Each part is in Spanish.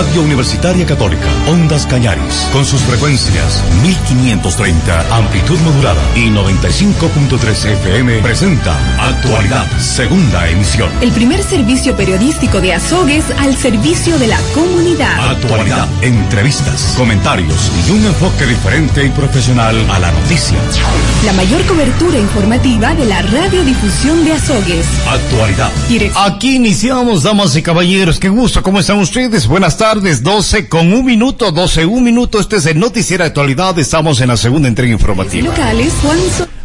Radio Universitaria Católica, Ondas Cañaris, con sus frecuencias 1530, amplitud modulada y 95.3 FM, presenta Actualidad, segunda emisión. El primer servicio periodístico de Azogues al servicio de la comunidad. Actualidad, entrevistas, comentarios y un enfoque diferente y profesional a la noticia. La mayor cobertura informativa de la radiodifusión de Azogues. Actualidad. Aquí iniciamos, damas y caballeros. Qué gusto, ¿cómo están ustedes? Buenas tardes, 12 con un minuto, 12 un minuto. Este es el Noticiero de Actualidad. Estamos en la segunda entrega informativa. Locales, Juan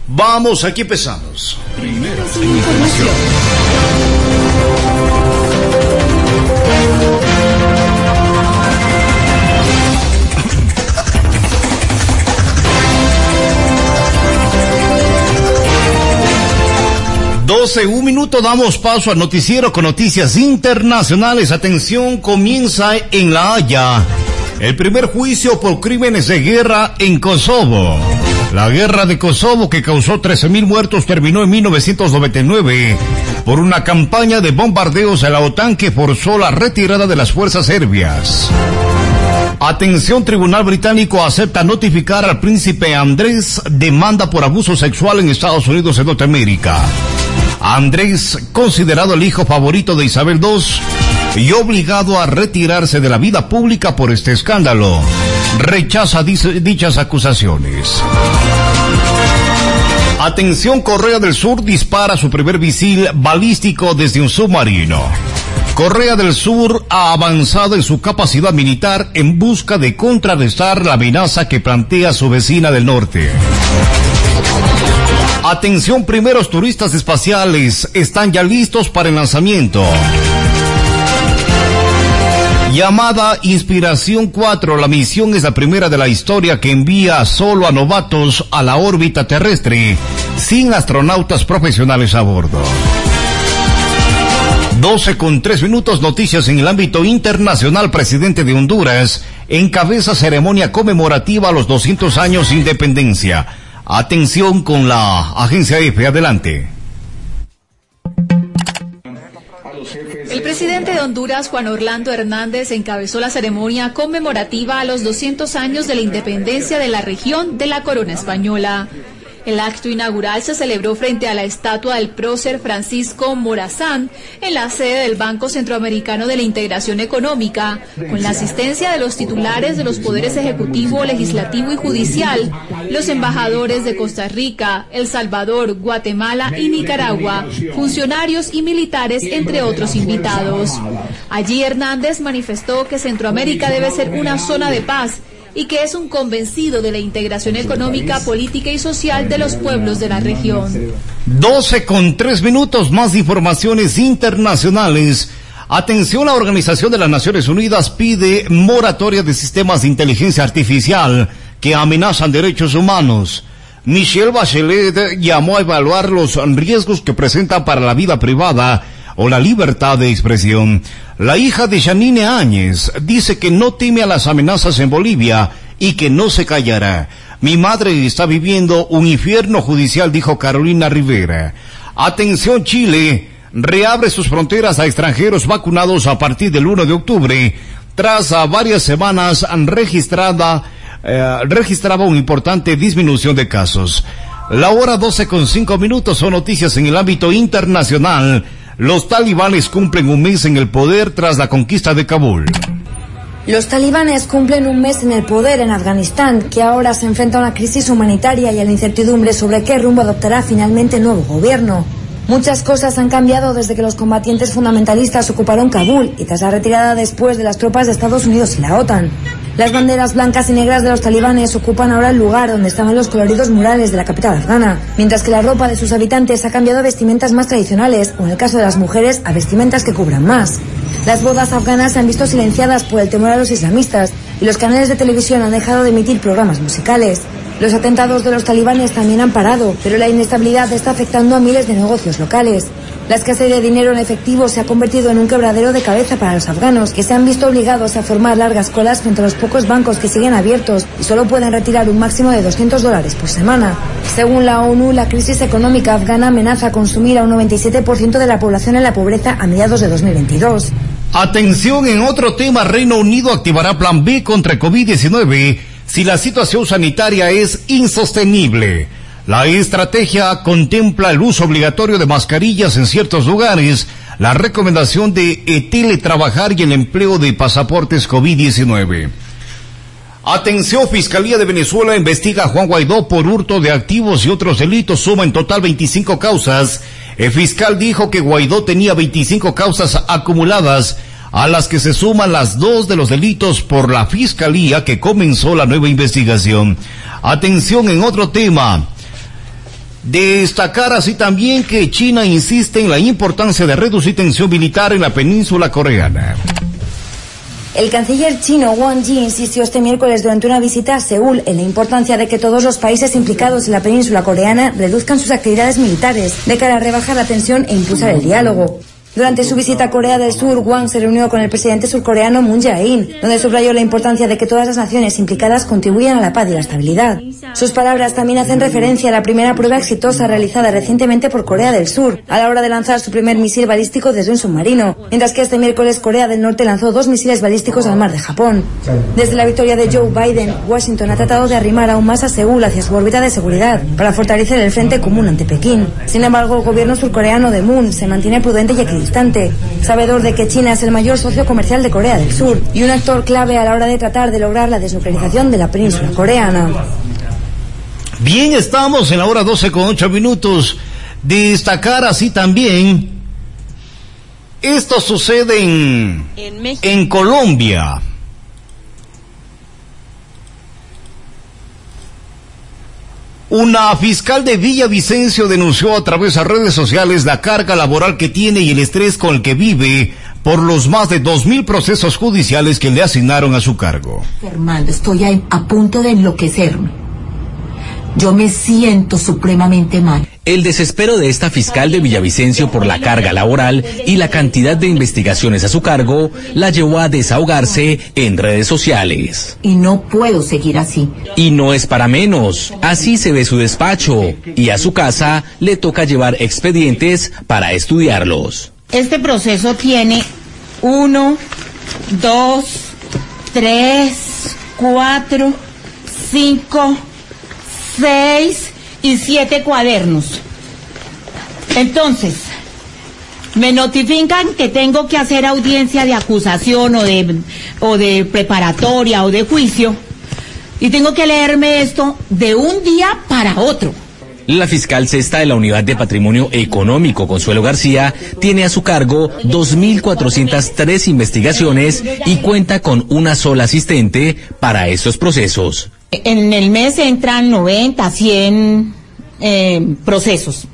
Vamos, aquí empezamos. Primero información. 12, un minuto, damos paso al noticiero con noticias internacionales. Atención, comienza en La Haya el primer juicio por crímenes de guerra en Kosovo. La guerra de Kosovo que causó 13.000 muertos terminó en 1999 por una campaña de bombardeos a la OTAN que forzó la retirada de las fuerzas serbias. Atención, Tribunal Británico acepta notificar al príncipe Andrés demanda por abuso sexual en Estados Unidos en Norteamérica. Andrés, considerado el hijo favorito de Isabel II y obligado a retirarse de la vida pública por este escándalo, rechaza dichas acusaciones. Atención, Corea del Sur dispara su primer misil balístico desde un submarino. Corea del Sur ha avanzado en su capacidad militar en busca de contrarrestar la amenaza que plantea su vecina del norte. Atención, primeros turistas espaciales están ya listos para el lanzamiento. Llamada Inspiración 4, la misión es la primera de la historia que envía solo a novatos a la órbita terrestre, sin astronautas profesionales a bordo. 12 con 3 minutos noticias en el ámbito internacional. Presidente de Honduras encabeza ceremonia conmemorativa a los 200 años de independencia. Atención con la agencia EFE, adelante. El presidente de Honduras, Juan Orlando Hernández, encabezó la ceremonia conmemorativa a los 200 años de la independencia de la región de la corona española. El acto inaugural se celebró frente a la estatua del prócer Francisco Morazán en la sede del Banco Centroamericano de la Integración Económica, con la asistencia de los titulares de los poderes ejecutivo, legislativo y judicial, los embajadores de Costa Rica, El Salvador, Guatemala y Nicaragua, funcionarios y militares, entre otros invitados. Allí Hernández manifestó que Centroamérica debe ser una zona de paz y que es un convencido de la integración económica, política y social de los pueblos de la región. 12 con 3 minutos más informaciones internacionales. Atención, la Organización de las Naciones Unidas pide moratoria de sistemas de inteligencia artificial que amenazan derechos humanos. Michelle Bachelet llamó a evaluar los riesgos que presentan para la vida privada o la libertad de expresión. La hija de Janine Áñez dice que no teme a las amenazas en Bolivia y que no se callará. Mi madre está viviendo un infierno judicial, dijo Carolina Rivera. Atención Chile, reabre sus fronteras a extranjeros vacunados a partir del 1 de octubre, tras a varias semanas registrada, eh, registraba una importante disminución de casos. La hora 12 con 5 minutos son noticias en el ámbito internacional. Los talibanes cumplen un mes en el poder tras la conquista de Kabul. Los talibanes cumplen un mes en el poder en Afganistán, que ahora se enfrenta a una crisis humanitaria y a la incertidumbre sobre qué rumbo adoptará finalmente el nuevo gobierno. Muchas cosas han cambiado desde que los combatientes fundamentalistas ocuparon Kabul y tras la retirada después de las tropas de Estados Unidos y la OTAN. Las banderas blancas y negras de los talibanes ocupan ahora el lugar donde estaban los coloridos murales de la capital afgana, mientras que la ropa de sus habitantes ha cambiado a vestimentas más tradicionales o en el caso de las mujeres a vestimentas que cubran más. Las bodas afganas se han visto silenciadas por el temor a los islamistas y los canales de televisión han dejado de emitir programas musicales. Los atentados de los talibanes también han parado, pero la inestabilidad está afectando a miles de negocios locales. La escasez de dinero en efectivo se ha convertido en un quebradero de cabeza para los afganos, que se han visto obligados a formar largas colas frente a los pocos bancos que siguen abiertos y solo pueden retirar un máximo de 200 dólares por semana. Según la ONU, la crisis económica afgana amenaza a consumir a un 97% de la población en la pobreza a mediados de 2022. Atención, en otro tema, Reino Unido activará plan B contra COVID-19 si la situación sanitaria es insostenible. La estrategia contempla el uso obligatorio de mascarillas en ciertos lugares, la recomendación de teletrabajar y el empleo de pasaportes COVID-19. Atención, Fiscalía de Venezuela investiga a Juan Guaidó por hurto de activos y otros delitos. Suma en total 25 causas. El fiscal dijo que Guaidó tenía 25 causas acumuladas, a las que se suman las dos de los delitos por la Fiscalía que comenzó la nueva investigación. Atención en otro tema. Destacar así también que China insiste en la importancia de reducir tensión militar en la península coreana. El canciller chino Wang Yi insistió este miércoles durante una visita a Seúl en la importancia de que todos los países implicados en la península coreana reduzcan sus actividades militares de cara a rebajar la tensión e impulsar el diálogo. Durante su visita a Corea del Sur, Wang se reunió con el presidente surcoreano Moon Jae-in, donde subrayó la importancia de que todas las naciones implicadas contribuyan a la paz y la estabilidad. Sus palabras también hacen referencia a la primera prueba exitosa realizada recientemente por Corea del Sur, a la hora de lanzar su primer misil balístico desde un submarino, mientras que este miércoles Corea del Norte lanzó dos misiles balísticos al mar de Japón. Desde la victoria de Joe Biden, Washington ha tratado de arrimar aún más a Seúl hacia su órbita de seguridad, para fortalecer el frente común ante Pekín. Sin embargo, el gobierno surcoreano de Moon se mantiene prudente y equilibrado sabedor de que China es el mayor socio comercial de Corea del Sur y un actor clave a la hora de tratar de lograr la desnuclearización de la península coreana. Bien, estamos en la hora 12 con 8 minutos. Destacar así también, esto sucede en, en, en Colombia. Una fiscal de Villavicencio denunció a través de redes sociales la carga laboral que tiene y el estrés con el que vive por los más de dos mil procesos judiciales que le asignaron a su cargo. Fernando, estoy a punto de enloquecerme. Yo me siento supremamente mal. El desespero de esta fiscal de Villavicencio por la carga laboral y la cantidad de investigaciones a su cargo la llevó a desahogarse en redes sociales. Y no puedo seguir así. Y no es para menos. Así se ve su despacho. Y a su casa le toca llevar expedientes para estudiarlos. Este proceso tiene uno, dos, tres, cuatro, cinco, seis y siete cuadernos. Entonces, me notifican que tengo que hacer audiencia de acusación o de, o de preparatoria o de juicio y tengo que leerme esto de un día para otro. La fiscal cesta de la Unidad de Patrimonio Económico, Consuelo García, tiene a su cargo 2.403 investigaciones y cuenta con una sola asistente para estos procesos. En el mes entran 90, 100 eh, procesos.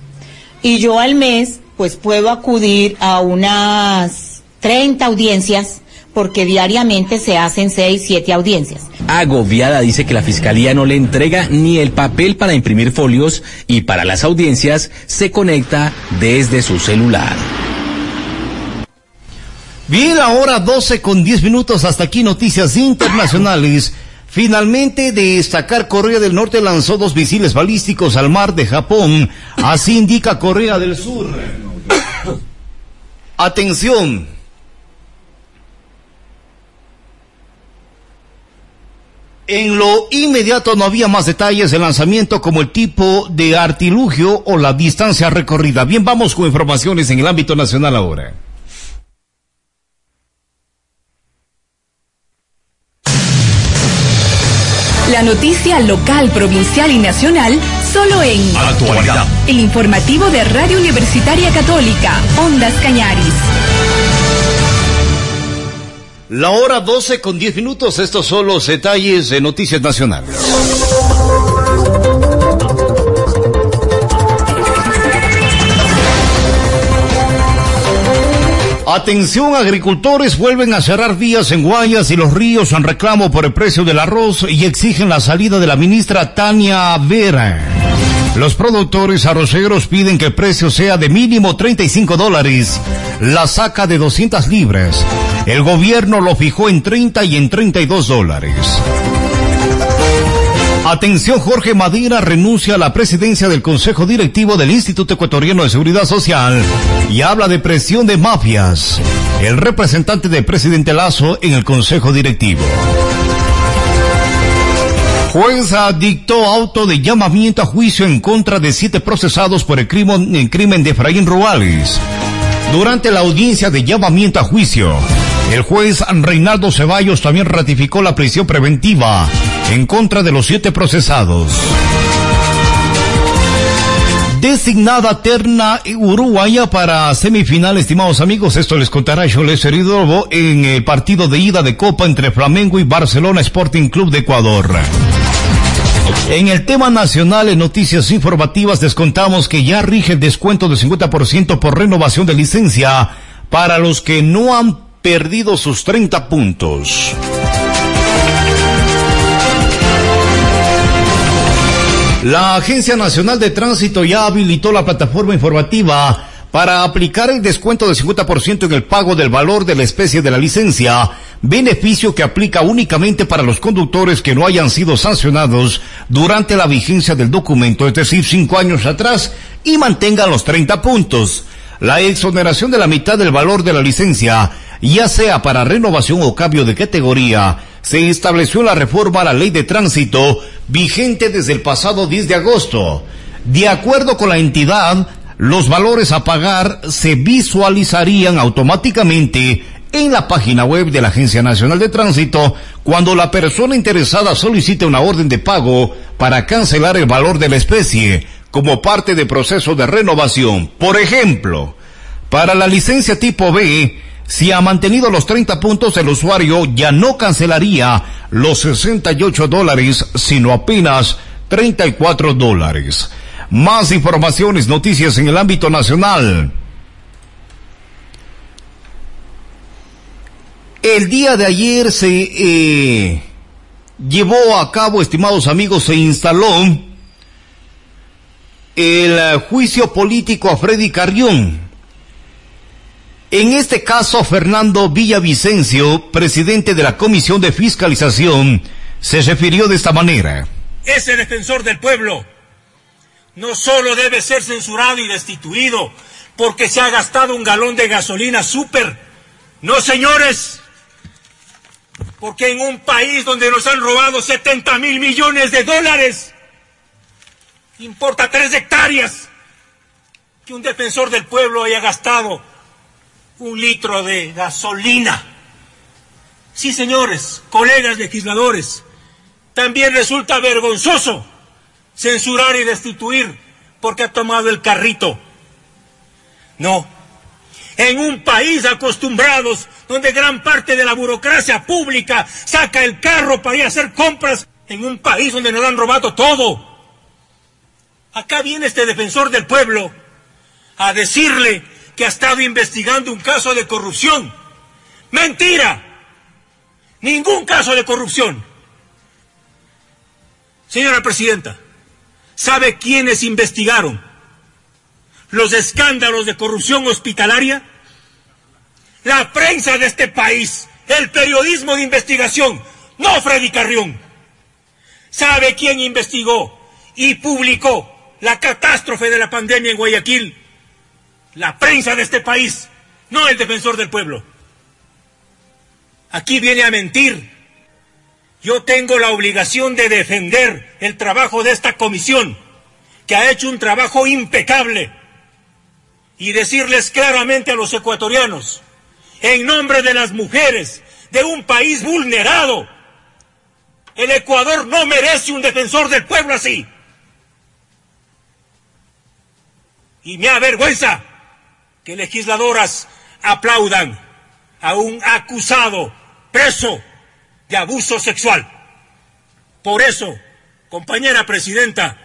Y yo al mes, pues puedo acudir a unas 30 audiencias porque diariamente se hacen 6, 7 audiencias. Agobiada dice que la fiscalía no le entrega ni el papel para imprimir folios y para las audiencias se conecta desde su celular. Bien, ahora 12 con 10 minutos hasta aquí noticias internacionales. Finalmente, destacar Corea del Norte lanzó dos misiles balísticos al mar de Japón. Así indica Corea del Sur. Atención. En lo inmediato no había más detalles del lanzamiento como el tipo de artilugio o la distancia recorrida. Bien, vamos con informaciones en el ámbito nacional ahora. La noticia local, provincial y nacional solo en Actualidad. El informativo de Radio Universitaria Católica, Ondas Cañaris. La hora 12 con 10 minutos, estos son los detalles de Noticias Nacionales. Atención, agricultores vuelven a cerrar vías en Guayas y los ríos en reclamo por el precio del arroz y exigen la salida de la ministra Tania Vera. Los productores arroceros piden que el precio sea de mínimo 35 dólares, la saca de 200 libras. El gobierno lo fijó en 30 y en 32 dólares. Atención, Jorge Madera renuncia a la presidencia del Consejo Directivo del Instituto Ecuatoriano de Seguridad Social y habla de presión de mafias. El representante del presidente Lazo en el Consejo Directivo. Jueza dictó auto de llamamiento a juicio en contra de siete procesados por el crimen, el crimen de Efraín Ruales. Durante la audiencia de llamamiento a juicio, el juez Reinaldo Ceballos también ratificó la prisión preventiva en contra de los siete procesados. Designada terna uruguaya para semifinal, estimados amigos, esto les contará Joles Heridobo en el partido de ida de Copa entre Flamengo y Barcelona Sporting Club de Ecuador. En el tema nacional, en noticias informativas, descontamos que ya rige el descuento del 50% por renovación de licencia para los que no han perdido sus 30 puntos. La Agencia Nacional de Tránsito ya habilitó la plataforma informativa para aplicar el descuento del 50% en el pago del valor de la especie de la licencia, beneficio que aplica únicamente para los conductores que no hayan sido sancionados durante la vigencia del documento, es decir, cinco años atrás, y mantengan los 30 puntos. La exoneración de la mitad del valor de la licencia, ya sea para renovación o cambio de categoría, se estableció la reforma a la ley de tránsito vigente desde el pasado 10 de agosto. De acuerdo con la entidad, los valores a pagar se visualizarían automáticamente en la página web de la Agencia Nacional de Tránsito cuando la persona interesada solicite una orden de pago para cancelar el valor de la especie como parte del proceso de renovación. Por ejemplo, para la licencia tipo B, si ha mantenido los 30 puntos, el usuario ya no cancelaría los 68 dólares, sino apenas 34 dólares. Más informaciones, noticias en el ámbito nacional. El día de ayer se eh, llevó a cabo, estimados amigos, se instaló el juicio político a Freddy Carrión en este caso, Fernando Villavicencio, presidente de la Comisión de Fiscalización, se refirió de esta manera. Ese defensor del pueblo no solo debe ser censurado y destituido porque se ha gastado un galón de gasolina súper. No, señores, porque en un país donde nos han robado 70 mil millones de dólares, importa tres hectáreas que un defensor del pueblo haya gastado un litro de gasolina. Sí, señores, colegas legisladores, también resulta vergonzoso censurar y destituir porque ha tomado el carrito. No. En un país acostumbrados donde gran parte de la burocracia pública saca el carro para ir a hacer compras, en un país donde nos han robado todo. Acá viene este defensor del pueblo a decirle que ha estado investigando un caso de corrupción. Mentira. Ningún caso de corrupción. Señora Presidenta, ¿sabe quiénes investigaron los escándalos de corrupción hospitalaria? La prensa de este país, el periodismo de investigación, no Freddy Carrión. ¿Sabe quién investigó y publicó la catástrofe de la pandemia en Guayaquil? La prensa de este país, no el defensor del pueblo. Aquí viene a mentir. Yo tengo la obligación de defender el trabajo de esta comisión, que ha hecho un trabajo impecable, y decirles claramente a los ecuatorianos, en nombre de las mujeres de un país vulnerado, el Ecuador no merece un defensor del pueblo así. Y me avergüenza que legisladoras aplaudan a un acusado preso de abuso sexual. Por eso, compañera presidenta,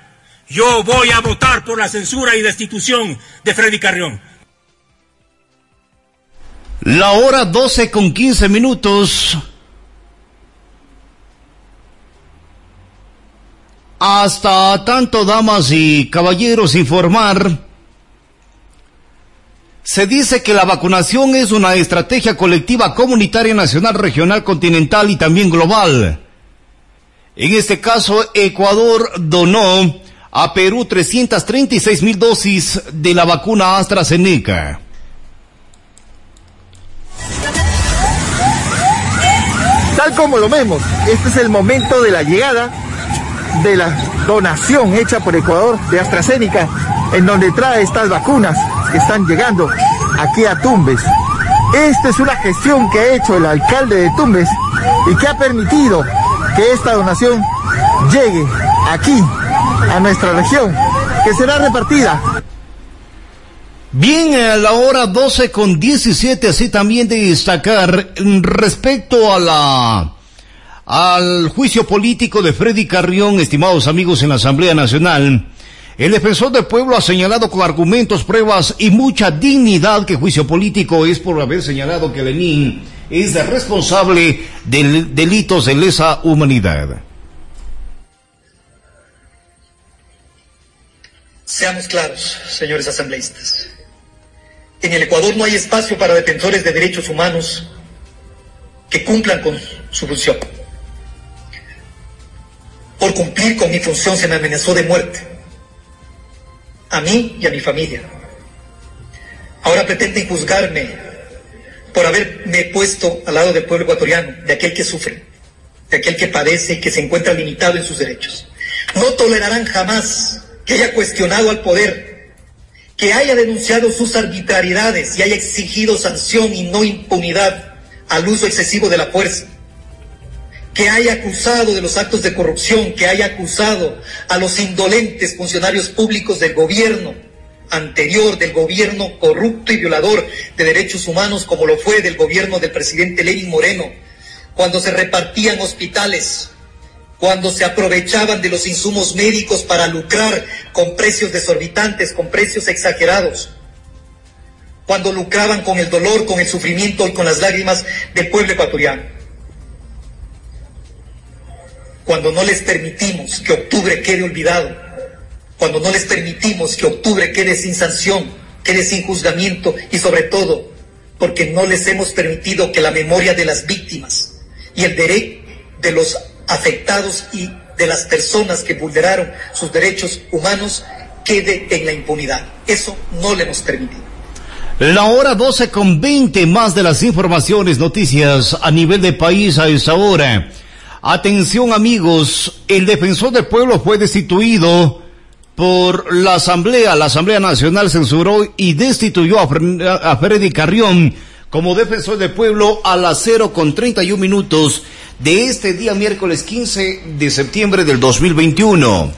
yo voy a votar por la censura y destitución de Freddy Carrión. La hora 12 con 15 minutos. Hasta tanto, damas y caballeros, informar se dice que la vacunación es una estrategia colectiva comunitaria nacional, regional, continental y también global. En este caso, Ecuador donó a Perú 336 mil dosis de la vacuna AstraZeneca. Tal como lo vemos, este es el momento de la llegada de la donación hecha por Ecuador de AstraZeneca, en donde trae estas vacunas que están llegando aquí a Tumbes. Esta es una gestión que ha hecho el alcalde de Tumbes y que ha permitido que esta donación llegue aquí a nuestra región, que será repartida. Bien, a la hora 12 con 17, así también de destacar respecto a la al juicio político de Freddy Carrión, estimados amigos en la Asamblea Nacional. El defensor del pueblo ha señalado con argumentos, pruebas y mucha dignidad que juicio político es por haber señalado que Lenin es responsable de delitos de lesa humanidad. Seamos claros, señores asambleístas. En el Ecuador no hay espacio para defensores de derechos humanos que cumplan con su función. Por cumplir con mi función se me amenazó de muerte. A mí y a mi familia. Ahora pretenden juzgarme por haberme puesto al lado del pueblo ecuatoriano, de aquel que sufre, de aquel que padece y que se encuentra limitado en sus derechos. No tolerarán jamás que haya cuestionado al poder, que haya denunciado sus arbitrariedades y haya exigido sanción y no impunidad al uso excesivo de la fuerza, que haya acusado de los actos de corrupción, que haya acusado a los indolentes funcionarios públicos del gobierno anterior, del gobierno corrupto y violador de derechos humanos, como lo fue del gobierno del presidente Lenin Moreno, cuando se repartían hospitales, cuando se aprovechaban de los insumos médicos para lucrar con precios desorbitantes, con precios exagerados, cuando lucraban con el dolor, con el sufrimiento y con las lágrimas del pueblo ecuatoriano. Cuando no les permitimos que octubre quede olvidado, cuando no les permitimos que octubre quede sin sanción, quede sin juzgamiento y sobre todo porque no les hemos permitido que la memoria de las víctimas y el derecho de los afectados y de las personas que vulneraron sus derechos humanos quede en la impunidad. Eso no le hemos permitido. La hora 12 con 20 más de las informaciones, noticias a nivel de país a esta hora. Atención amigos, el defensor del pueblo fue destituido por la Asamblea. La Asamblea Nacional censuró y destituyó a, Freddy Carrión como defensor del pueblo a las 0 con 31 minutos de este día miércoles 15 de septiembre del 2021.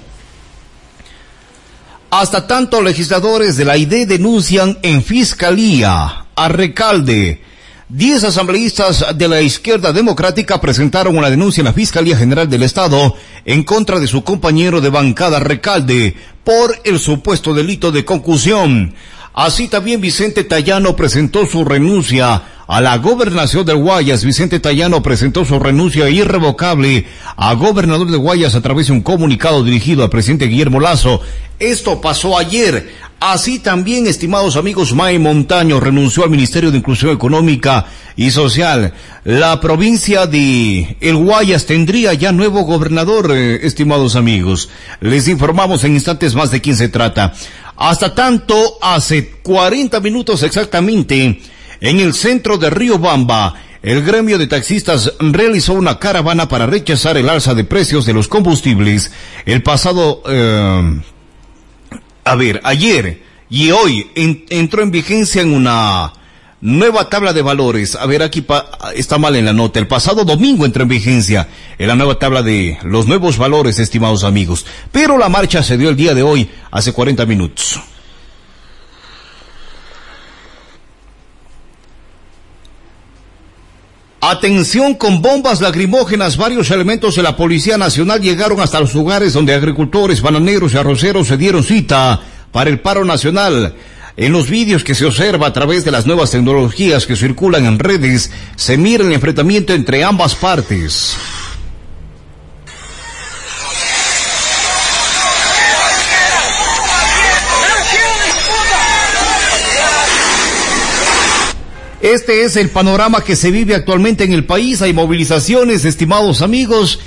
Hasta tanto, legisladores de la ID denuncian en fiscalía a Recalde. Diez asambleístas de la izquierda democrática presentaron una denuncia en la Fiscalía General del Estado en contra de su compañero de bancada Recalde por el supuesto delito de concusión. Así también Vicente Tallano presentó su renuncia a la gobernación del Guayas. Vicente Tallano presentó su renuncia irrevocable a gobernador de Guayas a través de un comunicado dirigido al presidente Guillermo Lazo. Esto pasó ayer. Así también, estimados amigos, May Montaño renunció al Ministerio de Inclusión Económica y Social. La provincia de El Guayas tendría ya nuevo gobernador, eh, estimados amigos. Les informamos en instantes más de quién se trata. Hasta tanto, hace 40 minutos exactamente, en el centro de Río Bamba, el gremio de taxistas realizó una caravana para rechazar el alza de precios de los combustibles. El pasado, eh, a ver, ayer y hoy entró en vigencia en una Nueva tabla de valores. A ver, aquí está mal en la nota. El pasado domingo entró en vigencia en la nueva tabla de los nuevos valores, estimados amigos. Pero la marcha se dio el día de hoy, hace 40 minutos. Atención con bombas lacrimógenas, varios elementos de la Policía Nacional llegaron hasta los lugares donde agricultores, bananeros y arroceros se dieron cita para el paro nacional. En los vídeos que se observa a través de las nuevas tecnologías que circulan en redes, se mira el enfrentamiento entre ambas partes. Este es el panorama que se vive actualmente en el país. Hay movilizaciones, estimados amigos,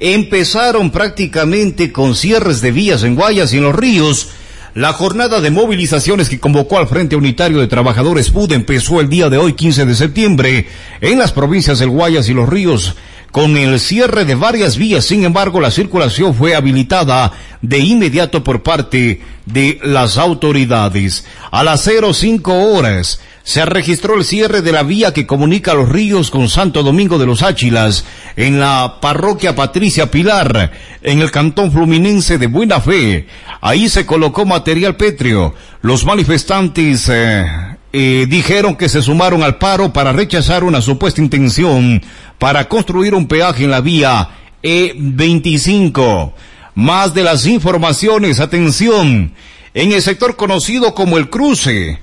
empezaron prácticamente con cierres de vías en Guayas y en los ríos. La jornada de movilizaciones que convocó al Frente Unitario de Trabajadores PUD empezó el día de hoy, 15 de septiembre, en las provincias del Guayas y los ríos, con el cierre de varias vías. Sin embargo, la circulación fue habilitada de inmediato por parte de las autoridades. A las 05 horas, se registró el cierre de la vía que comunica los ríos con Santo Domingo de los Áchilas en la parroquia Patricia Pilar, en el cantón fluminense de Buena Fe. Ahí se colocó material pétreo. Los manifestantes eh, eh, dijeron que se sumaron al paro para rechazar una supuesta intención para construir un peaje en la vía E25. Más de las informaciones, atención, en el sector conocido como el cruce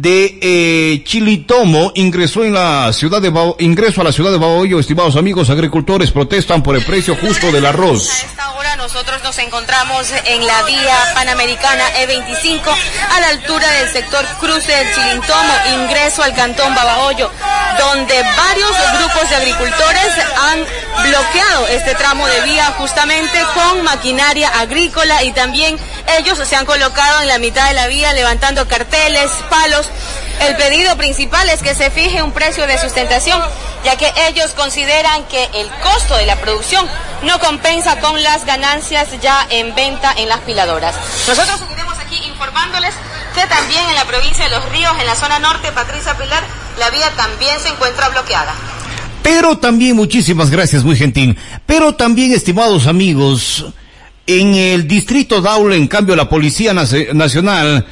de eh, Chilitomo ingresó en la ciudad de ingreso a la ciudad de Baboyo, estimados amigos agricultores protestan por el precio justo del arroz. Nosotros nos encontramos en la vía panamericana E25 a la altura del sector cruce del Chilitomo, ingreso al cantón Babahoyo, donde varios grupos de agricultores han bloqueado este tramo de vía justamente con maquinaria agrícola y también ellos se han colocado en la mitad de la vía levantando carteles, palos. El pedido principal es que se fije un precio de sustentación, ya que ellos consideran que el costo de la producción no compensa con las ganancias ya en venta en las piladoras. Nosotros seguiremos aquí informándoles que también en la provincia de Los Ríos, en la zona norte, Patricia Pilar, la vía también se encuentra bloqueada. Pero también, muchísimas gracias, muy gentil. Pero también, estimados amigos, en el distrito Daule, en cambio, la Policía Nacional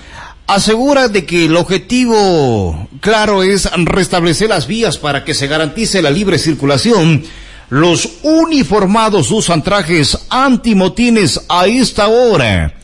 asegura de que el objetivo claro es restablecer las vías para que se garantice la libre circulación. Los uniformados usan trajes antimotines a esta hora.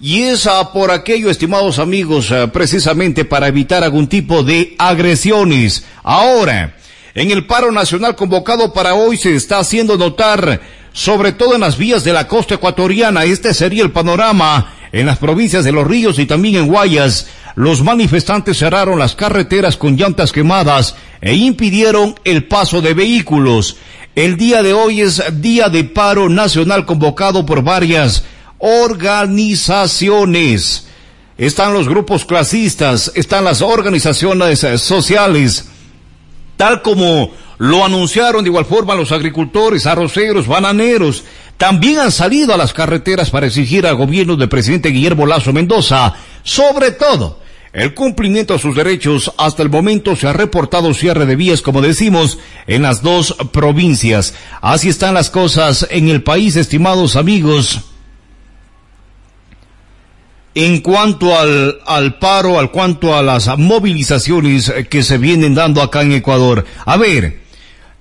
Y es por aquello, estimados amigos, eh, precisamente para evitar algún tipo de agresiones. Ahora, en el paro nacional convocado para hoy se está haciendo notar sobre todo en las vías de la costa ecuatoriana. Este sería el panorama en las provincias de Los Ríos y también en Guayas. Los manifestantes cerraron las carreteras con llantas quemadas e impidieron el paso de vehículos. El día de hoy es día de paro nacional convocado por varias organizaciones. Están los grupos clasistas, están las organizaciones sociales, tal como lo anunciaron de igual forma los agricultores, arroceros, bananeros. También han salido a las carreteras para exigir al gobierno del presidente Guillermo Lazo Mendoza, sobre todo, el cumplimiento de sus derechos. Hasta el momento se ha reportado cierre de vías, como decimos, en las dos provincias. Así están las cosas en el país, estimados amigos. En cuanto al, al paro, al cuanto a las movilizaciones que se vienen dando acá en Ecuador. A ver,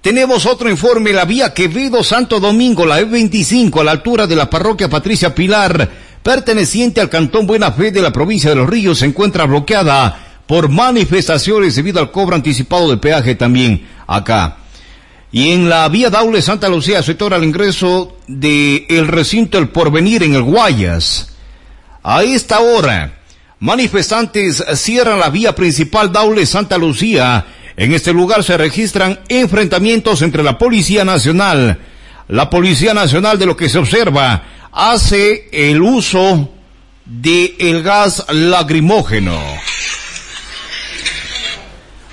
tenemos otro informe, la vía Quevedo Santo Domingo, la E25, a la altura de la parroquia Patricia Pilar, perteneciente al cantón Buena Fe de la provincia de Los Ríos, se encuentra bloqueada por manifestaciones debido al cobro anticipado de peaje también acá. Y en la vía Daule Santa Lucía, sector al ingreso del el recinto El Porvenir en el Guayas. A esta hora, manifestantes cierran la vía principal Daule Santa Lucía en este lugar se registran enfrentamientos entre la Policía Nacional. La Policía Nacional, de lo que se observa, hace el uso de gas lacrimógeno.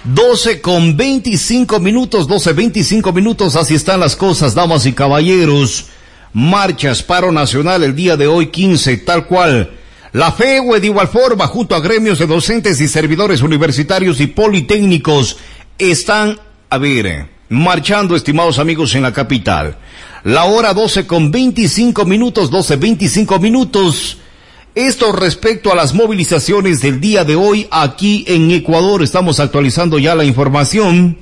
12 con 25 minutos, 12, 25 minutos, así están las cosas, damas y caballeros. Marchas, paro nacional el día de hoy 15, tal cual. La FEUE de igual forma, junto a gremios de docentes y servidores universitarios y politécnicos, están, a ver, marchando, estimados amigos, en la capital. La hora 12 con 25 minutos, 12, 25 minutos. Esto respecto a las movilizaciones del día de hoy aquí en Ecuador. Estamos actualizando ya la información.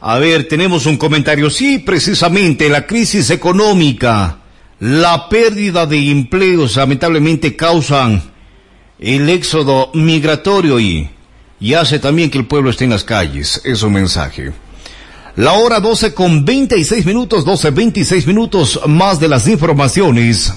A ver, tenemos un comentario. Sí, precisamente la crisis económica, la pérdida de empleos lamentablemente causan el éxodo migratorio y, y hace también que el pueblo esté en las calles. Es un mensaje. La hora 12 con 26 minutos, 12, 26 minutos más de las informaciones.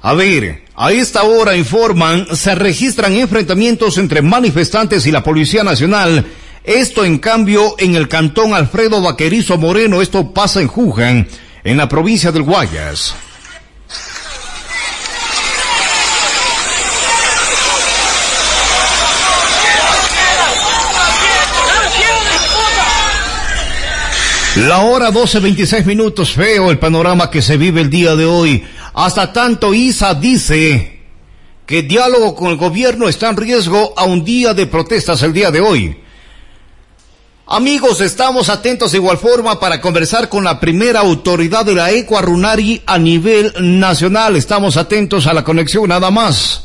A ver, a esta hora informan, se registran enfrentamientos entre manifestantes y la Policía Nacional. Esto en cambio en el cantón Alfredo Vaquerizo Moreno, esto pasa en Jujan, en la provincia del Guayas. La hora 12.26 minutos, feo el panorama que se vive el día de hoy. Hasta tanto ISA dice que diálogo con el gobierno está en riesgo a un día de protestas el día de hoy. Amigos, estamos atentos de igual forma para conversar con la primera autoridad de la Ecuarunari a nivel nacional. Estamos atentos a la conexión nada más.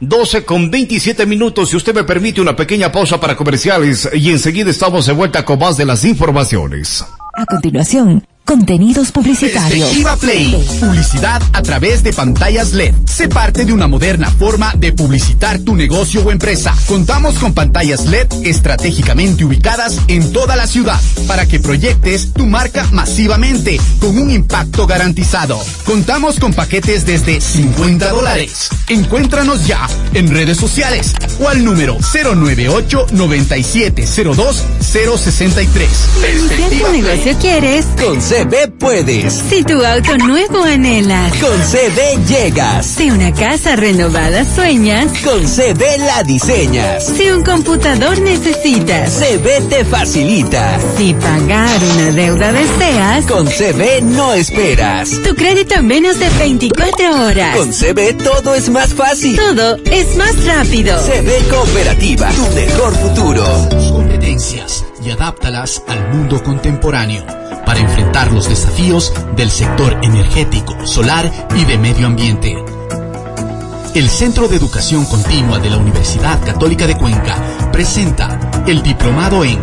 12 con 27 minutos, si usted me permite una pequeña pausa para comerciales y enseguida estamos de vuelta con más de las informaciones. A continuación, Contenidos publicitarios. Perspectiva Play. Publicidad a través de pantallas LED. Sé parte de una moderna forma de publicitar tu negocio o empresa. Contamos con pantallas LED estratégicamente ubicadas en toda la ciudad para que proyectes tu marca masivamente con un impacto garantizado. Contamos con paquetes desde 50 dólares. Encuéntranos ya en redes sociales o al número 098 9702 063. ¿Qué negocio quieres? CB puedes. Si tu auto nuevo anhelas. Con CB llegas. Si una casa renovada sueñas. Con CB la diseñas. Si un computador necesitas. CB te facilita. Si pagar una deuda deseas. Con CB no esperas. Tu crédito en menos de 24 horas. Con CB todo es más fácil. Todo es más rápido. CB Cooperativa, tu mejor futuro. Tus competencias y adáptalas al mundo contemporáneo para enfrentar los desafíos del sector energético, solar y de medio ambiente. El Centro de Educación Continua de la Universidad Católica de Cuenca presenta el Diplomado en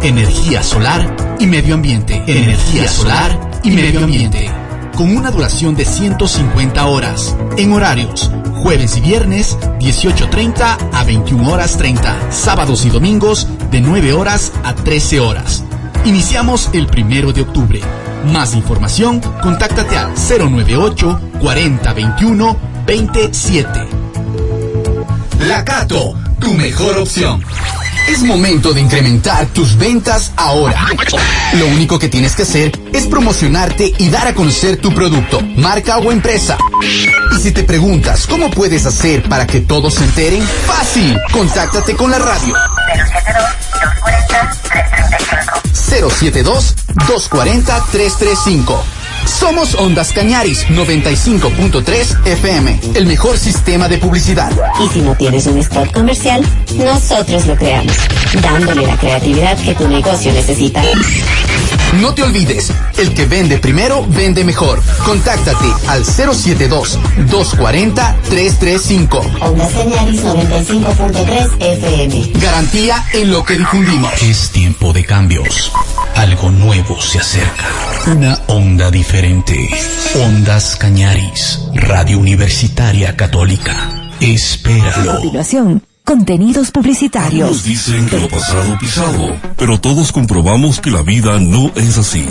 Energía Solar y Medio Ambiente. Energía Solar y Medio Ambiente. Con una duración de 150 horas. En horarios jueves y viernes 18.30 a 21 horas 30. Sábados y domingos de 9 horas a 13 horas. Iniciamos el primero de octubre. Más información, contáctate al 098 4021 27. Lacato, tu mejor opción. Es momento de incrementar tus ventas ahora. Lo único que tienes que hacer es promocionarte y dar a conocer tu producto, marca o empresa. Y si te preguntas cómo puedes hacer para que todos se enteren, fácil. Contáctate con la radio. 072-240-335. Somos Ondas Cañaris 95.3 FM, el mejor sistema de publicidad. Y si no tienes un spot comercial, nosotros lo creamos, dándole la creatividad que tu negocio necesita. No te olvides, el que vende primero, vende mejor. Contáctate al 072-240-335. Ondas Cañaris 95.3 FM. Garantía en lo que difundimos. Es tiempo de cambios. Algo nuevo se acerca. Una onda diferente. Ondas Cañaris. Radio Universitaria Católica. Espéralo. A continuación, contenidos publicitarios. Nos dicen que lo pasado pisado, pero todos comprobamos que la vida no es así.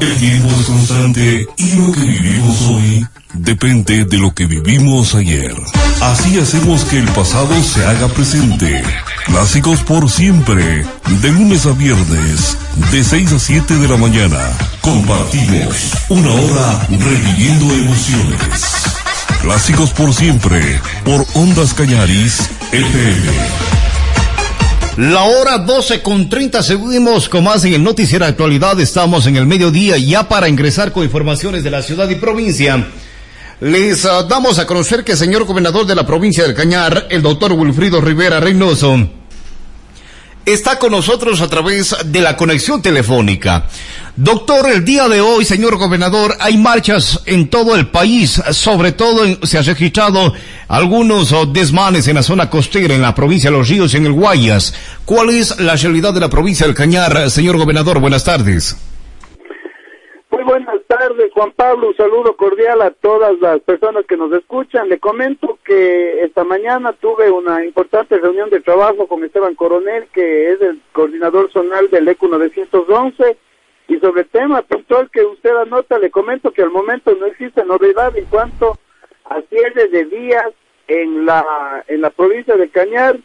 El tiempo es constante y lo que vivimos hoy depende de lo que vivimos ayer. Así hacemos que el pasado se haga presente. Clásicos por siempre, de lunes a viernes, de 6 a 7 de la mañana. Compartimos una hora reviviendo emociones. Clásicos por siempre, por Ondas Cañaris, FM. La hora 12 con 30 seguimos con más en el noticiero actualidad. Estamos en el mediodía ya para ingresar con informaciones de la ciudad y provincia. Les damos a conocer que el señor gobernador de la provincia del Cañar, el doctor Wilfrido Rivera Reynoso, está con nosotros a través de la conexión telefónica. Doctor, el día de hoy, señor gobernador, hay marchas en todo el país, sobre todo en, se ha registrado algunos oh, desmanes en la zona costera, en la provincia de Los Ríos en el Guayas. ¿Cuál es la realidad de la provincia del Cañar, señor gobernador? Buenas tardes. Muy buenas Juan Pablo. Un saludo cordial a todas las personas que nos escuchan. Le comento que esta mañana tuve una importante reunión de trabajo con Esteban Coronel, que es el coordinador zonal del ECU 911. Y sobre el tema puntual que usted anota, le comento que al momento no existe novedad en cuanto a cierre de días en la en la provincia de Cañar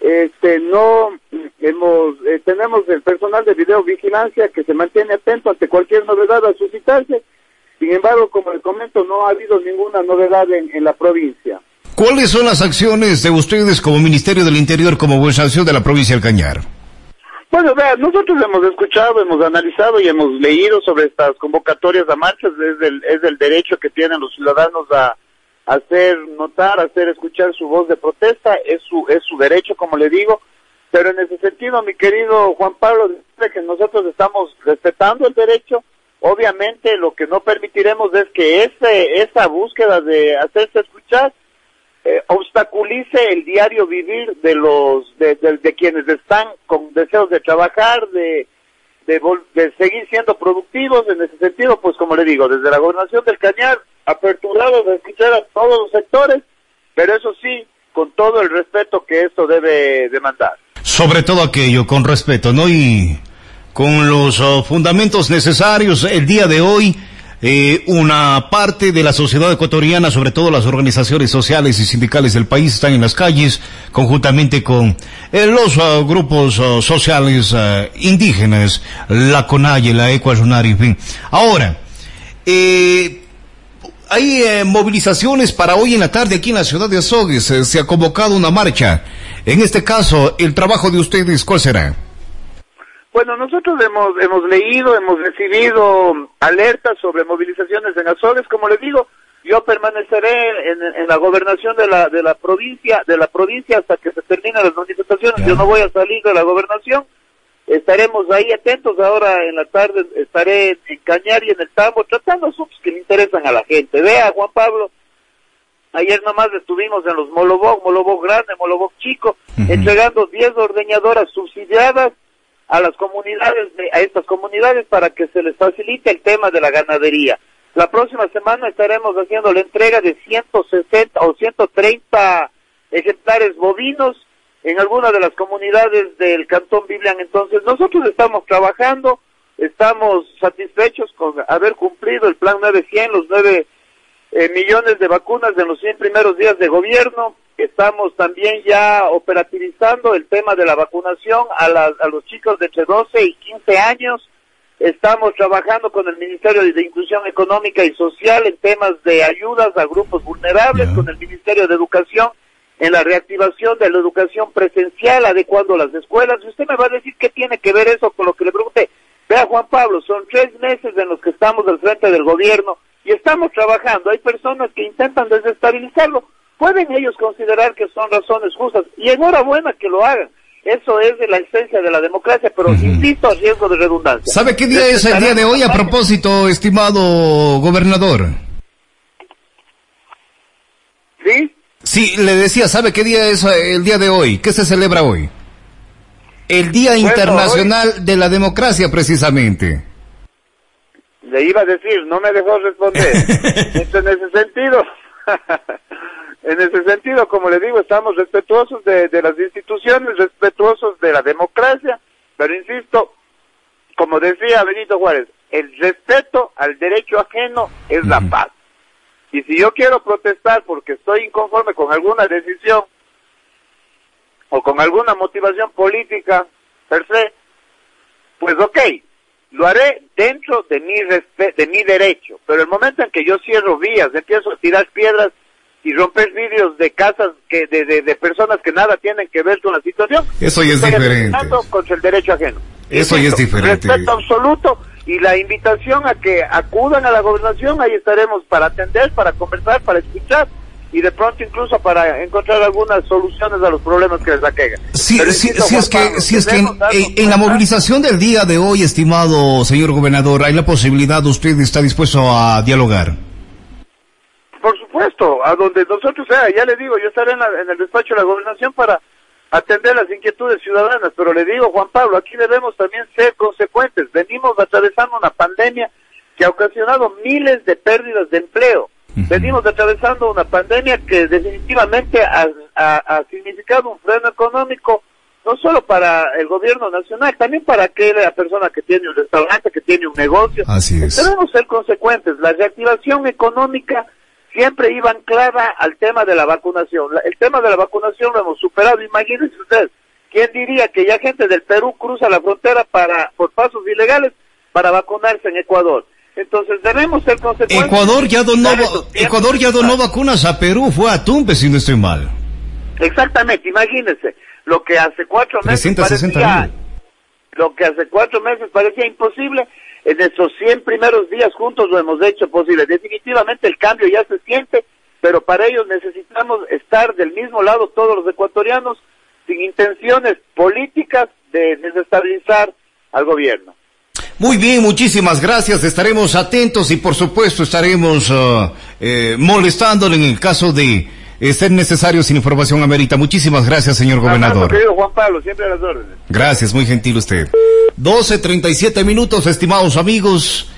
este no hemos eh, tenemos el personal de videovigilancia que se mantiene atento ante cualquier novedad a suscitarse sin embargo como les comento no ha habido ninguna novedad en, en la provincia. ¿Cuáles son las acciones de ustedes como Ministerio del Interior como gobernación de la provincia del Cañar? Bueno, vea, nosotros hemos escuchado, hemos analizado y hemos leído sobre estas convocatorias a marchas, es el, es el derecho que tienen los ciudadanos a, hacer notar, hacer escuchar su voz de protesta, es su, es su derecho, como le digo, pero en ese sentido, mi querido Juan Pablo, que nosotros estamos respetando el derecho, obviamente lo que no permitiremos es que ese, esa búsqueda de hacerse escuchar eh, obstaculice el diario vivir de los de, de, quienes están con deseos de trabajar, de, de, de, seguir siendo productivos en ese sentido, pues como le digo, desde la gobernación del Cañar, aperturados a escuchar a todos los sectores, pero eso sí, con todo el respeto que esto debe demandar. Sobre todo aquello, con respeto, ¿no? Y con los oh, fundamentos necesarios el día de hoy eh, una parte de la sociedad ecuatoriana, sobre todo las organizaciones sociales y sindicales del país, están en las calles, conjuntamente con eh, los uh, grupos uh, sociales indígenas, la CONAIE, la Ecuacionar, en fin. Ahora, eh, hay movilizaciones para hoy en la tarde aquí en la ciudad de Azogues. Se ha convocado una marcha. En este caso, el trabajo de ustedes, ¿cuál será? Bueno, nosotros hemos, hemos leído, hemos recibido alertas sobre movilizaciones en Azores. Como les digo, yo permaneceré en, en, la gobernación de la, de la provincia, de la provincia hasta que se terminen las manifestaciones. Yo no voy a salir de la gobernación. Estaremos ahí atentos. Ahora en la tarde estaré en Cañar y en el Tambo tratando asuntos que le interesan a la gente. Vea, Juan Pablo, ayer nomás estuvimos en los Molobog, Molobog Grande, Molobog Chico, entregando 10 ordeñadoras subsidiadas a las comunidades, a estas comunidades para que se les facilite el tema de la ganadería. La próxima semana estaremos haciendo la entrega de 160 o 130 ejemplares bovinos en algunas de las comunidades del Cantón Biblian. Entonces, nosotros estamos trabajando, estamos satisfechos con haber cumplido el plan 900, los 9 eh, millones de vacunas en los 100 primeros días de gobierno. Estamos también ya operativizando el tema de la vacunación a, a los chicos de entre 12 y 15 años. Estamos trabajando con el Ministerio de Inclusión Económica y Social en temas de ayudas a grupos vulnerables, con el Ministerio de Educación en la reactivación de la educación presencial, adecuando las escuelas. Y usted me va a decir qué tiene que ver eso con lo que le pregunté. Vea, Juan Pablo, son tres meses en los que estamos al frente del gobierno y estamos trabajando. Hay personas que intentan desestabilizarlo. Pueden ellos considerar que son razones justas y enhorabuena que lo hagan. Eso es de la esencia de la democracia, pero insisto a riesgo de redundancia. ¿Sabe qué día es el día de hoy a propósito, estimado gobernador? ¿Sí? Sí, le decía, ¿sabe qué día es el día de hoy? ¿Qué se celebra hoy? El Día bueno, Internacional hoy... de la Democracia, precisamente. Le iba a decir, no me dejó responder. Entonces, en ese sentido, en ese sentido, como le digo, estamos respetuosos de, de, las instituciones, respetuosos de la democracia, pero insisto, como decía Benito Juárez, el respeto al derecho ajeno es la paz. Y si yo quiero protestar porque estoy inconforme con alguna decisión o con alguna motivación política per se, pues ok, lo haré dentro de mi, de mi derecho, pero el momento en que yo cierro vías, empiezo a tirar piedras y romper vidrios de casas que de, de, de, personas que nada tienen que ver con la situación, eso ya es diferente. contra el derecho ajeno. Eso ya es diferente. Respeto absoluto y la invitación a que acudan a la gobernación, ahí estaremos para atender, para conversar, para escuchar y de pronto incluso para encontrar algunas soluciones a los problemas que les aquejan. Sí, sí, sí es que, si es que en, en, la movilización del día de hoy, estimado señor gobernador, hay la posibilidad, usted está dispuesto a dialogar. Por supuesto, a donde nosotros, sea, ya le digo, yo estaré en, la, en el despacho de la gobernación para atender las inquietudes ciudadanas, pero le digo, Juan Pablo, aquí debemos también ser consecuentes. Venimos atravesando una pandemia que ha ocasionado miles de pérdidas de empleo Venimos atravesando una pandemia que definitivamente ha, ha, ha, significado un freno económico no solo para el gobierno nacional, también para aquella persona que tiene un restaurante, que tiene un negocio. Así es. Debemos ser consecuentes. La reactivación económica siempre iban clara al tema de la vacunación. El tema de la vacunación lo hemos superado. Imagínense ustedes, ¿quién diría que ya gente del Perú cruza la frontera para por pasos ilegales para vacunarse en Ecuador? Entonces debemos ser consecuentes. Ecuador ya donó, Ecuador ya donó vacunas a Perú, fue a Tumpe si no estoy mal. Exactamente, imagínense, lo que hace cuatro meses parecía, lo que hace cuatro meses parecía imposible, en esos 100 primeros días juntos lo hemos hecho posible. Definitivamente el cambio ya se siente, pero para ello necesitamos estar del mismo lado todos los ecuatorianos, sin intenciones políticas de desestabilizar al gobierno. Muy bien, muchísimas gracias. Estaremos atentos y por supuesto estaremos uh, eh, molestándole en el caso de eh, ser necesario sin información amerita. Muchísimas gracias, señor gobernador. querido Juan Pablo, siempre a las órdenes. Gracias, muy gentil usted. 12.37 minutos, estimados amigos.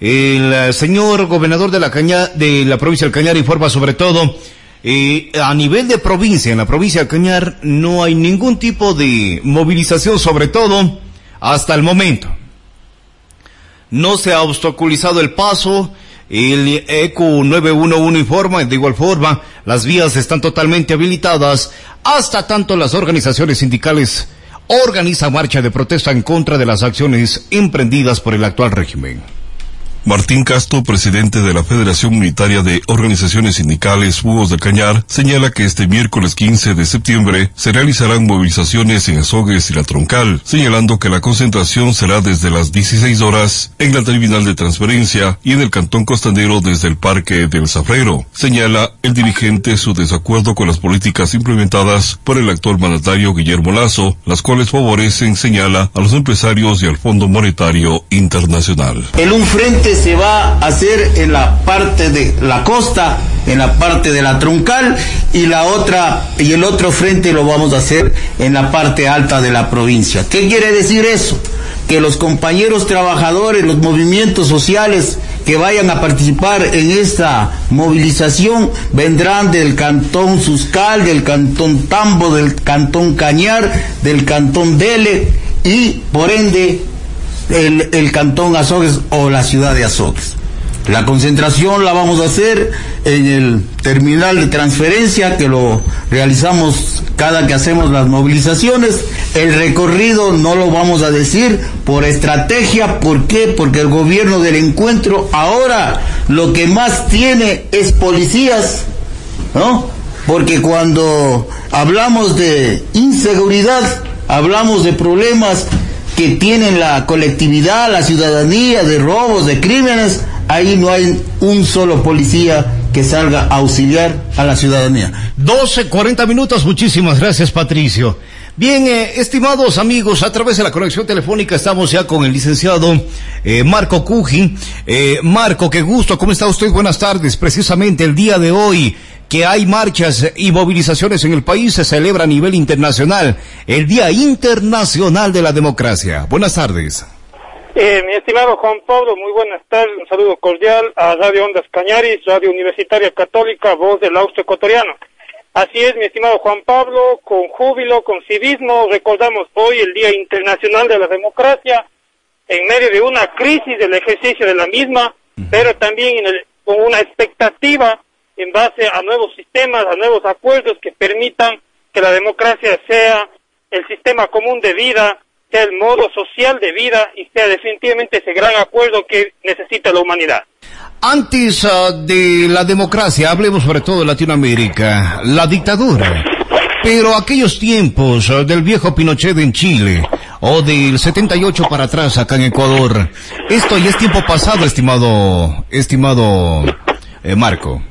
El eh, señor gobernador de la, Caña, de la provincia del Cañar informa sobre todo eh, a nivel de provincia, en la provincia del Cañar no hay ningún tipo de movilización, sobre todo hasta el momento. No se ha obstaculizado el paso. El ECU 911 informa, de igual forma, las vías están totalmente habilitadas hasta tanto las organizaciones sindicales organizan marcha de protesta en contra de las acciones emprendidas por el actual régimen. Martín Castro, presidente de la Federación Unitaria de Organizaciones Sindicales Búhos de Cañar, señala que este miércoles 15 de septiembre se realizarán movilizaciones en Azogues y La Troncal, señalando que la concentración será desde las 16 horas en la terminal de transferencia y en el Cantón Costanero desde el Parque del Zafrero. Señala el dirigente su desacuerdo con las políticas implementadas por el actual mandatario Guillermo Lazo, las cuales favorecen, señala, a los empresarios y al Fondo Monetario Internacional. En un frente se va a hacer en la parte de la costa, en la parte de la troncal y la otra y el otro frente lo vamos a hacer en la parte alta de la provincia. ¿Qué quiere decir eso? Que los compañeros trabajadores, los movimientos sociales que vayan a participar en esta movilización vendrán del cantón Suscal, del cantón Tambo, del cantón Cañar, del cantón Dele y por ende el, cantón Azogues o la ciudad de Azogues. La concentración la vamos a hacer en el terminal de transferencia que lo realizamos cada que hacemos las movilizaciones. El recorrido no lo vamos a decir por estrategia. ¿Por qué? Porque el gobierno del encuentro ahora lo que más tiene es policías, ¿no? Porque cuando hablamos de inseguridad, hablamos de problemas que tienen la colectividad, la ciudadanía, de robos, de crímenes, ahí no hay un solo policía que salga a auxiliar a la ciudadanía. 12, 40 minutos, muchísimas gracias Patricio. Bien, eh, estimados amigos, a través de la conexión telefónica estamos ya con el licenciado eh, Marco Cuji. Eh, Marco, qué gusto, ¿cómo está usted? Buenas tardes. Precisamente el día de hoy que hay marchas y movilizaciones en el país, se celebra a nivel internacional el Día Internacional de la Democracia. Buenas tardes. Eh, mi estimado Juan Pablo, muy buenas tardes. Un saludo cordial a Radio Ondas Cañaris, Radio Universitaria Católica, voz del Austro Ecuatoriano. Así es, mi estimado Juan Pablo, con júbilo, con civismo, recordamos hoy el Día Internacional de la Democracia, en medio de una crisis del ejercicio de la misma, pero también con una expectativa en base a nuevos sistemas, a nuevos acuerdos que permitan que la democracia sea el sistema común de vida, sea el modo social de vida y sea definitivamente ese gran acuerdo que necesita la humanidad. Antes ah, de la democracia, hablemos sobre todo de Latinoamérica, la dictadura. Pero aquellos tiempos ah, del viejo Pinochet en Chile o del 78 para atrás acá en Ecuador, esto ya es tiempo pasado, estimado, estimado eh, Marco.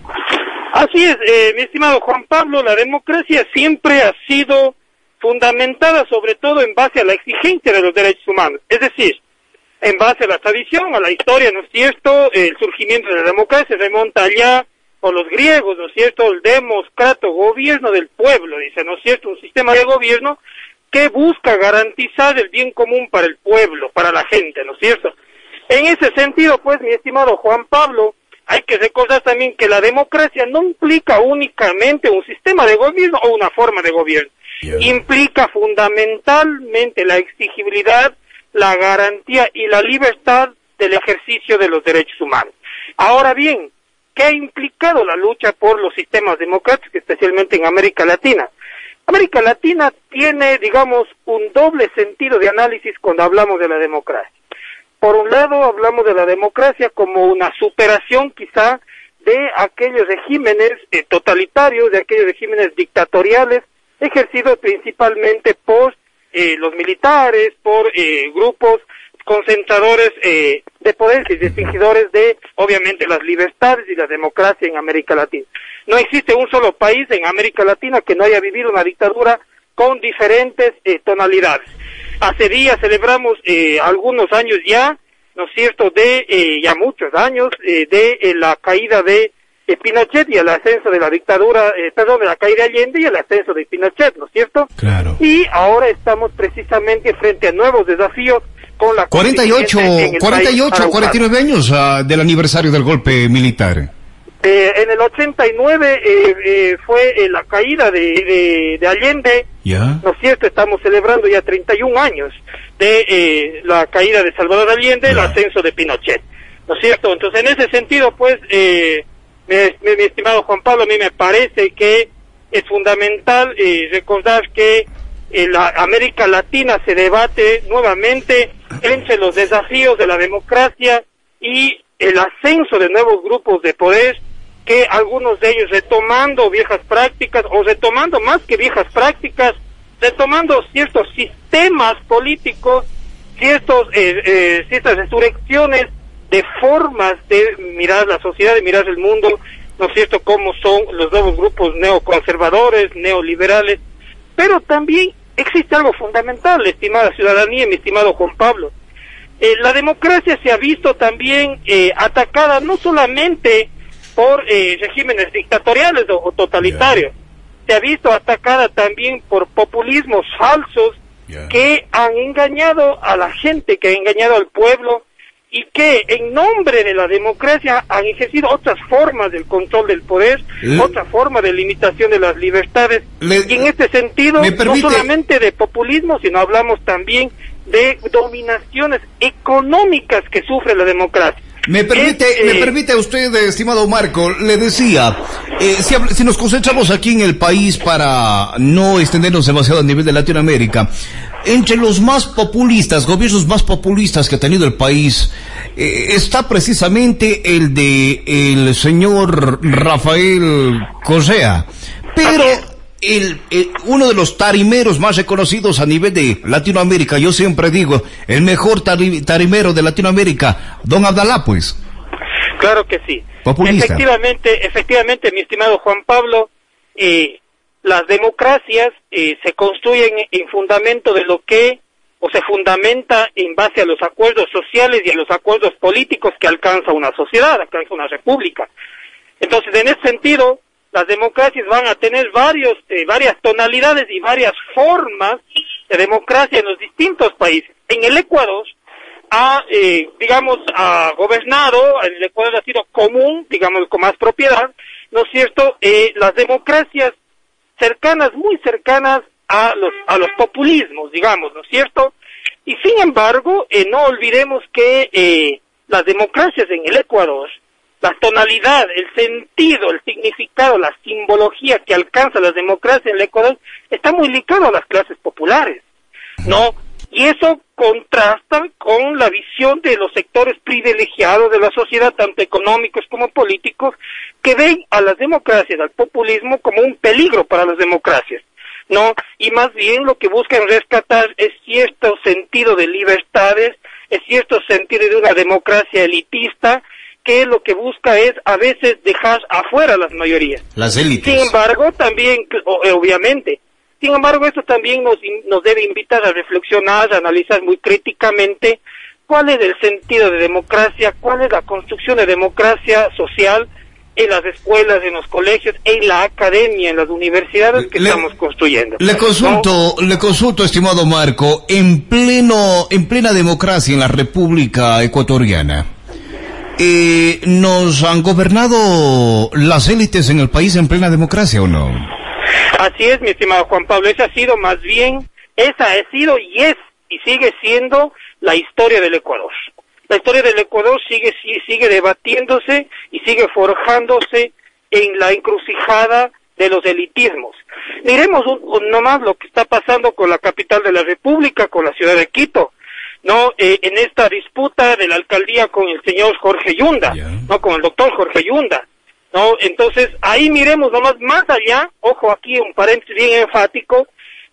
Así es, eh, mi estimado Juan Pablo, la democracia siempre ha sido fundamentada sobre todo en base a la exigencia de los derechos humanos, es decir, en base a la tradición, a la historia, ¿no es cierto? El surgimiento de la democracia remonta allá con los griegos, ¿no es cierto? El democrato, gobierno del pueblo, dice, ¿no es cierto? Un sistema de gobierno que busca garantizar el bien común para el pueblo, para la gente, ¿no es cierto? En ese sentido, pues, mi estimado Juan Pablo, hay que recordar también que la democracia no implica únicamente un sistema de gobierno o una forma de gobierno. Implica fundamentalmente la exigibilidad, la garantía y la libertad del ejercicio de los derechos humanos. Ahora bien, que ha implicado la lucha por los sistemas democráticos, especialmente en América Latina. América Latina tiene, digamos, un doble sentido de análisis cuando hablamos de la democracia. Por un lado, hablamos de la democracia como una superación quizá de aquellos regímenes eh, totalitarios, de aquellos regímenes dictatoriales, ejercidos principalmente por eh, los militares, por eh, grupos concentradores eh, de poder y distinguidores de, obviamente, las libertades y la democracia en América Latina. No existe un solo país en América Latina que no haya vivido una dictadura con diferentes eh, tonalidades. Hace días celebramos eh, algunos años ya, ¿no es cierto?, de eh, ya muchos años eh, de eh, la caída de Pinochet y el ascenso de la dictadura, eh, perdón, de la caída de Allende y el ascenso de Pinochet, ¿no es cierto? Claro. Y ahora estamos precisamente frente a nuevos desafíos con la 48, constituyente en el 48, país 49 años ah, del aniversario del golpe militar. Eh, en el 89 eh, eh, fue eh, la caída de, de, de Allende, ¿Ya? ¿no es cierto? Estamos celebrando ya 31 años de eh, la caída de Salvador Allende, el ascenso de Pinochet, ¿no es cierto? Entonces, en ese sentido, pues, eh, mi, mi- mi estimado Juan Pablo, a mí me parece que es fundamental eh, recordar que la América Latina se debate nuevamente entre los desafíos de la democracia y el ascenso de nuevos grupos de poder que algunos de ellos retomando viejas prácticas o retomando más que viejas prácticas, retomando ciertos sistemas políticos, ciertos, eh, eh, ciertas resurrecciones de formas de mirar la sociedad, de mirar el mundo, ¿no es cierto?, como son los nuevos grupos neoconservadores, neoliberales, pero también existe algo fundamental, estimada ciudadanía, mi estimado Juan Pablo. Eh, la democracia se ha visto también eh, atacada no solamente por eh, regímenes dictatoriales o, totalitarios, se ha visto atacada también por populismos falsos que han engañado a la gente, que han engañado al pueblo y que en nombre de la democracia han ejercido otras formas del control del poder, Le- otra forma de limitación de las libertades. y en este sentido, ¿Me permite- no solamente de populismo, sino hablamos también de dominaciones económicas que sufre la democracia. Me permite, me eh, permite a usted, estimado Marco, le decía, eh, si nos concentramos aquí en el país para no extendernos demasiado a nivel de Latinoamérica, entre los más populistas, gobiernos más populistas que ha tenido el país, eh, está precisamente el de el señor Rafael Correa. Pero el, el- uno de los tarimeros más reconocidos a nivel de Latinoamérica, yo siempre digo, el mejor tari- tarimero de Latinoamérica, don Abdalá, pues. Claro que sí. Populista. Efectivamente, efectivamente, mi estimado Juan Pablo, eh, las democracias eh, se construyen en fundamento de lo que o se fundamenta en base a los acuerdos sociales y a los acuerdos políticos que alcanza una sociedad, alcanza una república. Entonces, en ese sentido, las democracias van a tener varios, eh, varias tonalidades y varias formas de democracia en los distintos países. En el Ecuador, ha, eh, digamos, ha gobernado, el Ecuador ha sido común, digamos, con más propiedad, ¿no es cierto?, eh, las democracias cercanas, muy cercanas a los, a los populismos, digamos, ¿no es cierto? Y sin embargo, eh, no olvidemos que eh, las democracias en el Ecuador, la tonalidad, el sentido, el significado, la simbología que alcanza las democracias en el Ecuador está muy ligado a las clases populares, ¿no? Y eso contrasta con la visión de los sectores privilegiados de la sociedad, tanto económicos como políticos, que ven a las democracias, al populismo, como un peligro para las democracias. ¿no? Y más bien lo que buscan rescatar es cierto sentido de libertades, es cierto sentido de una democracia elitista, que lo que busca es a veces dejar afuera las mayorías. Las Sin élites. embargo, también, eh, obviamente, sin embargo, esto también nos, nos debe invitar a reflexionar, a analizar muy críticamente cuál es el sentido de democracia, cuál es la construcción de democracia social en las escuelas, en los colegios, en la academia, en las universidades que estamos construyendo. Le consulto, le consulto, estimado Marco, en pleno, en plena democracia en la República Ecuatoriana, eh, ¿nos han gobernado las élites en el país en plena democracia o no? Así es, mi estimado Juan Pablo, esa ha sido más bien, esa ha sido y es y sigue siendo la historia del Ecuador. La historia del Ecuador sigue, sigue debatiéndose y sigue forjándose en la encrucijada de los elitismos. Miremos un, nomás lo que está pasando con la capital de la República, con la ciudad de Quito, no eh, en esta disputa de la alcaldía con el señor Jorge Yunda, no con el doctor Jorge Yunda. ¿no? Entonces, ahí miremos nomás más allá, ojo aquí un paréntesis bien enfático,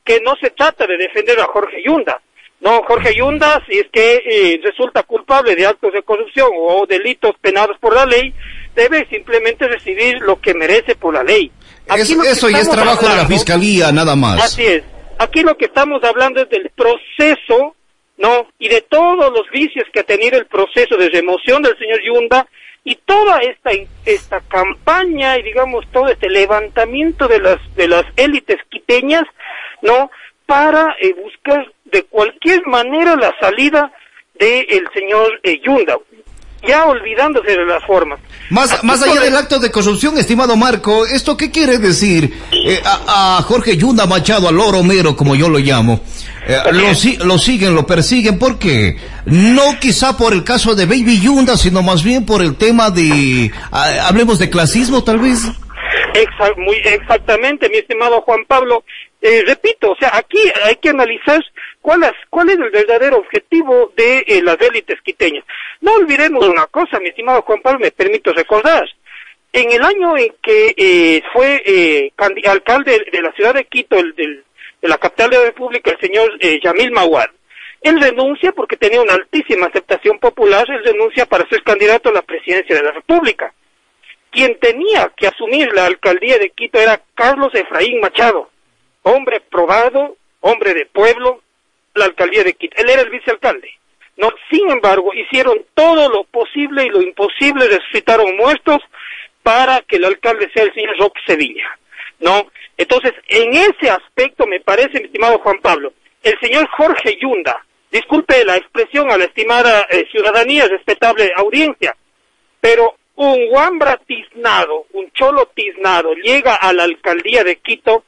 que no se trata de defender a Jorge Yunda. No, Jorge Yunda, si es que eh, resulta culpable de actos de corrupción o delitos penados por la ley, debe simplemente recibir lo que merece por la ley. eso ya es trabajo de la Fiscalía, nada más. Así es. Aquí lo que estamos hablando es del proceso, ¿no? Y de todos los vicios que ha tenido el proceso de remoción del señor Yunda y toda esta esta campaña y digamos todo este levantamiento de las de las élites quiteñas no para eh, buscar de cualquier manera la salida del señor eh, Yunda ya olvidándose de las formas. Más más allá del acto de corrupción estimado Marco esto qué quiere decir eh, a, a, Jorge Yunda Machado al Loro Mero como yo lo llamo eh, lo, lo, siguen, lo persiguen, ¿por qué? No quizá por el caso de Baby Yunda, sino más bien por el tema de, ah, hablemos de clasismo tal vez. muy exactamente, mi estimado Juan Pablo. Eh, repito, o sea, aquí hay que analizar cuál es, cuál es el verdadero objetivo de eh, las élites quiteñas. No olvidemos una cosa, mi estimado Juan Pablo, me permito recordar. En el año en que fue alcalde de la ciudad de Quito, el del de la capital de la República, el señor eh, Yamil Mawad. Él renuncia porque tenía una altísima aceptación popular, él renuncia para ser candidato a la presidencia de la República. Quien tenía que asumir la alcaldía de Quito era Carlos Efraín Machado, hombre probado, hombre de pueblo, la alcaldía de Quito. Él era el vicealcalde. No, sin embargo, hicieron todo lo posible y lo imposible, resucitaron muertos para que el alcalde sea el señor Roque Sevilla. ¿no? Entonces, en ese aspecto me parece, mi estimado Juan Pablo, el señor Jorge Yunda, disculpe la expresión a la estimada eh, ciudadanía, respetable audiencia, pero un guambra tiznado, un cholo tiznado, llega a la alcaldía de Quito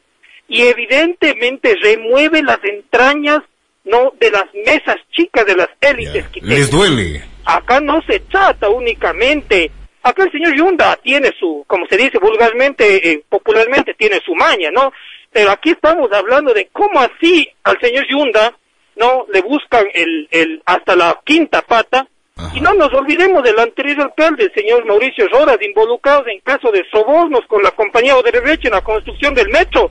y evidentemente remueve las entrañas no de las mesas chicas de las élites Les duele. Acá no se trata únicamente Acá el señor Yunda tiene su, como se dice vulgarmente, eh, popularmente, tiene su maña, ¿no? Pero aquí estamos hablando de cómo así al señor Yunda, ¿no? Le buscan el, el, hasta la quinta pata. Y no nos olvidemos del anterior alcalde, el señor Mauricio Rodas, involucrados en caso de sobornos con la compañía Odebrecht en la construcción del metro.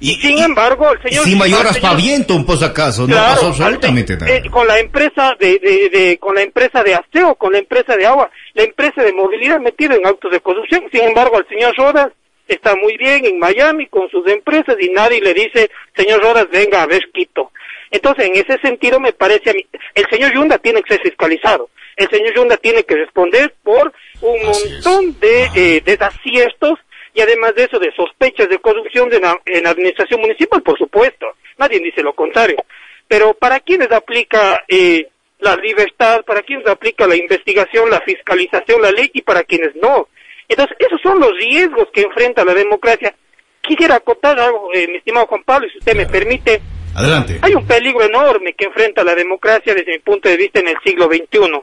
Y, sin embargo, el señor... Sin mayor aspaviento, un acaso, no pasó absolutamente nada. Eh, con la empresa de, de, de, con la empresa de aseo, con la empresa de agua, la empresa de movilidad metida en autos de corrupción. Sin embargo, el señor Rodas está muy bien en Miami con sus empresas y nadie le dice, señor Rodas, venga a ver Quito. Entonces, en ese sentido, me parece a mí, el señor Yunda tiene que ser fiscalizado. El señor Yunda tiene que responder por un montón de eh, desaciertos y además de eso, de sospechas de corrupción de la, en la administración municipal, por supuesto. Nadie dice lo contrario. Pero ¿para quiénes aplica eh, la libertad? ¿Para quiénes aplica la investigación, la fiscalización, la ley y para quienes no? Entonces, esos son los riesgos que enfrenta la democracia. Quisiera acotar algo, eh, mi estimado Juan Pablo, si usted me permite. Adelante. Hay un peligro enorme que enfrenta la democracia desde mi punto de vista en el siglo XXI.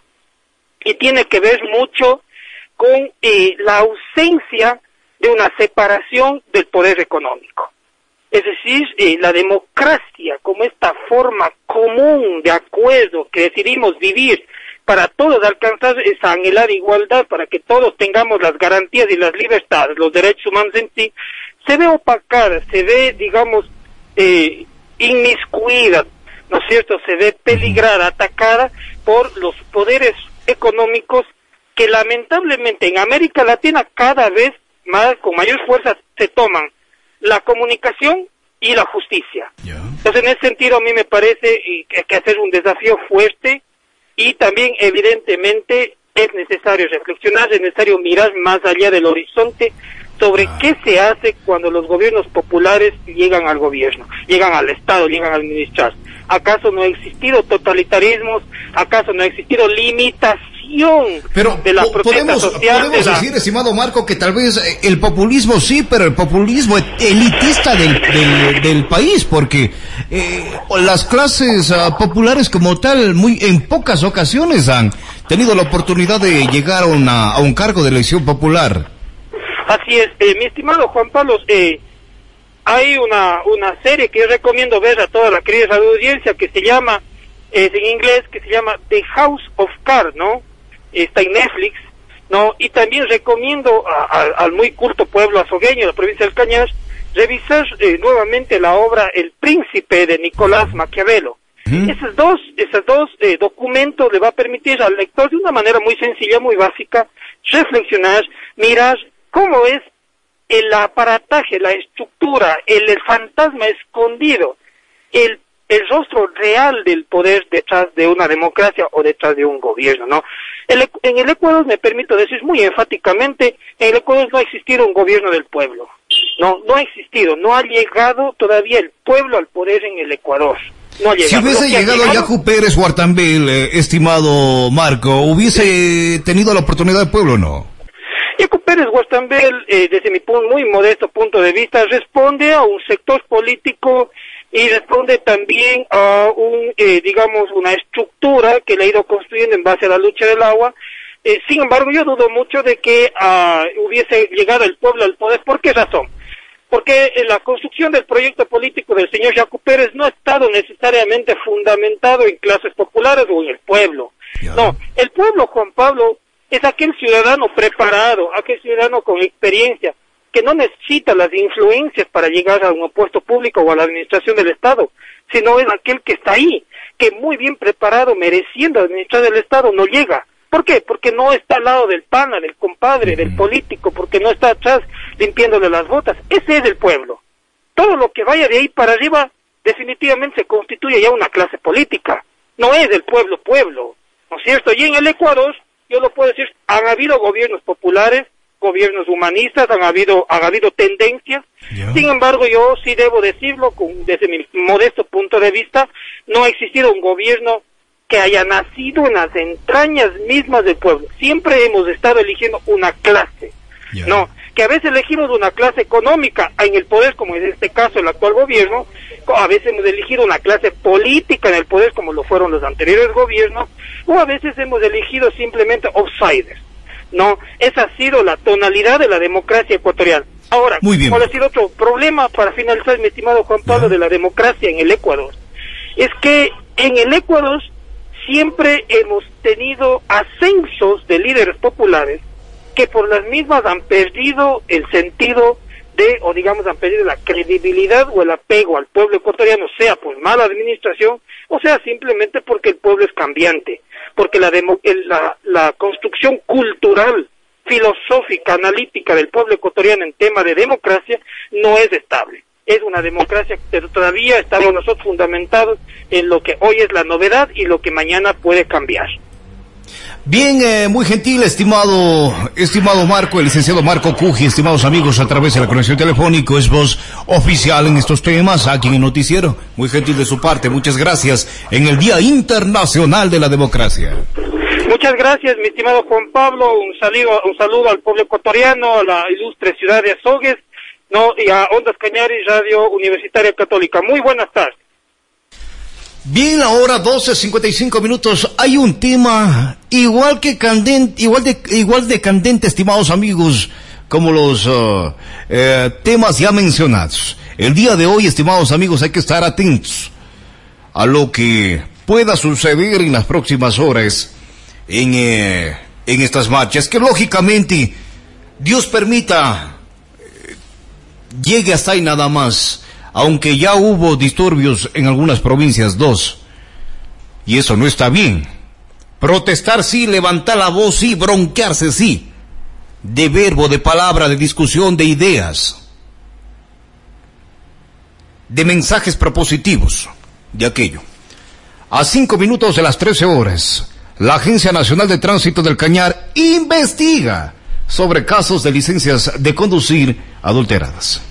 Y tiene que ver mucho con eh, la ausencia de una separación del poder económico. Es decir, eh, la democracia como esta forma común de acuerdo que decidimos vivir para todos alcanzar esa anhelada igualdad, para que todos tengamos las garantías y las libertades, los derechos humanos en sí, se ve opacada, se ve, digamos, eh, inmiscuida, ¿no es cierto? Se ve peligrada, atacada por los poderes económicos que lamentablemente en América Latina cada vez más, con mayor fuerza se toman la comunicación y la justicia. Entonces, en ese sentido, a mí me parece que hay que hacer un desafío fuerte y también, evidentemente, es necesario reflexionar, es necesario mirar más allá del horizonte sobre ah. qué se hace cuando los gobiernos populares llegan al gobierno, llegan al Estado, llegan a administrar. ¿Acaso no ha existido totalitarismos? ¿Acaso no ha existido limitaciones? Pero de la podemos, social. Podemos decir, estimado Marco, que tal vez eh, el populismo sí, pero el populismo elitista del, del, país, porque eh, las clases ah, populares como tal, muy en pocas ocasiones han tenido la oportunidad de llegar a, una, a un cargo de elección popular. Así es, eh, mi estimado Juan Pablo, eh, hay una, una serie que yo recomiendo ver a toda la querida audiencia que se llama, es en inglés, que se llama The House of Cards, ¿no? Está en Netflix, ¿no? Y también recomiendo al muy culto pueblo azogueño de la provincia del Cañar revisar eh, nuevamente la obra El Príncipe de Nicolás Maquiavelo. Esos dos, esos dos eh, documentos le va a permitir al lector de una manera muy sencilla, muy básica, reflexionar, mirar cómo es el aparataje, la estructura, el, el fantasma escondido, el, el rostro real del poder detrás de una democracia o detrás de un gobierno, ¿no? en el Ecuador, me permito decir muy enfáticamente, en el Ecuador no ha existido un gobierno del pueblo. No, no ha existido, no ha llegado todavía el pueblo al poder en el Ecuador. No ha llegado. Si hubiese llegado, Yacu Pérez Huartambil, eh, estimado Marco, ¿hubiese tenido la oportunidad del pueblo o no? Yacu Pérez Huartambel, eh, desde mi muy modesto punto de vista, responde a un sector político y responde también a un, eh, digamos, una estructura que le ha ido construyendo en base a la lucha del agua. Eh, sin embargo, yo dudo mucho de que ah, hubiese llegado el pueblo al poder. ¿Por qué razón? Porque en la construcción del proyecto político del señor Jaco Pérez no ha estado necesariamente fundamentado en clases populares o en el pueblo. No, el pueblo, Juan Pablo, es aquel ciudadano preparado, aquel ciudadano con experiencia, que no necesita las influencias para llegar a un puesto público o a la administración del Estado, sino es aquel que está ahí, que muy bien preparado, mereciendo administrar el Estado, no llega. ¿Por qué? Porque no está al lado del pana, del compadre, del político, porque no está atrás limpiándole las botas. Ese es el pueblo. Todo lo que vaya de ahí para arriba definitivamente se constituye ya una clase política. No es del pueblo pueblo, ¿no es cierto? Y en el Ecuador, yo lo puedo decir, han habido gobiernos populares, gobiernos humanistas, han habido, han habido tendencias. Sin embargo, yo sí debo decirlo, con, desde mi modesto punto de vista, no ha existido un gobierno que haya nacido en las entrañas mismas del pueblo. Siempre hemos estado eligiendo una clase. No, que a veces elegimos una clase económica en el poder, como en este caso el actual gobierno, a veces hemos elegido una clase política en el poder, como lo fueron los anteriores gobiernos, o a veces hemos elegido simplemente outsiders. No, esa ha sido la tonalidad de la democracia ecuatoriana. Ahora, ¿cuál ha sido otro problema para finalizar, mi estimado Juan Pablo, de la democracia en el Ecuador? Es que en el Ecuador siempre hemos tenido ascensos de líderes populares que por las mismas han perdido el sentido de, o digamos, han perdido la credibilidad o el apego al pueblo ecuatoriano, sea por mala administración, o sea simplemente porque el pueblo es cambiante porque la, la, la construcción cultural, filosófica, analítica del pueblo ecuatoriano en tema de democracia no es estable. Es una democracia, pero todavía estamos nosotros fundamentados en lo que hoy es la novedad y lo que mañana puede cambiar. Bien, eh, muy gentil, estimado, estimado Marco, el licenciado Marco Cuji, estimados amigos, a través de la conexión telefónica, es voz oficial en estos temas aquí en el noticiero. Muy gentil de su parte, muchas gracias en el Día Internacional de la Democracia. Muchas gracias, mi estimado Juan Pablo, un saludo, un saludo al pueblo ecuatoriano, a la ilustre ciudad de Azogues, no, y a Ondas Cañaris, Radio Universitaria Católica. Muy buenas tardes. Bien, ahora 12.55 minutos. Hay un tema igual que candente, igual de, igual de candente, estimados amigos, como los uh, eh, temas ya mencionados. El día de hoy, estimados amigos, hay que estar atentos a lo que pueda suceder en las próximas horas en, eh, en estas marchas, que lógicamente Dios permita eh, llegue hasta ahí nada más aunque ya hubo disturbios en algunas provincias, dos. Y eso no está bien. Protestar sí, levantar la voz sí, bronquearse sí. De verbo, de palabra, de discusión, de ideas. De mensajes propositivos, de aquello. A cinco minutos de las trece horas, la Agencia Nacional de Tránsito del Cañar investiga sobre casos de licencias de conducir adulteradas.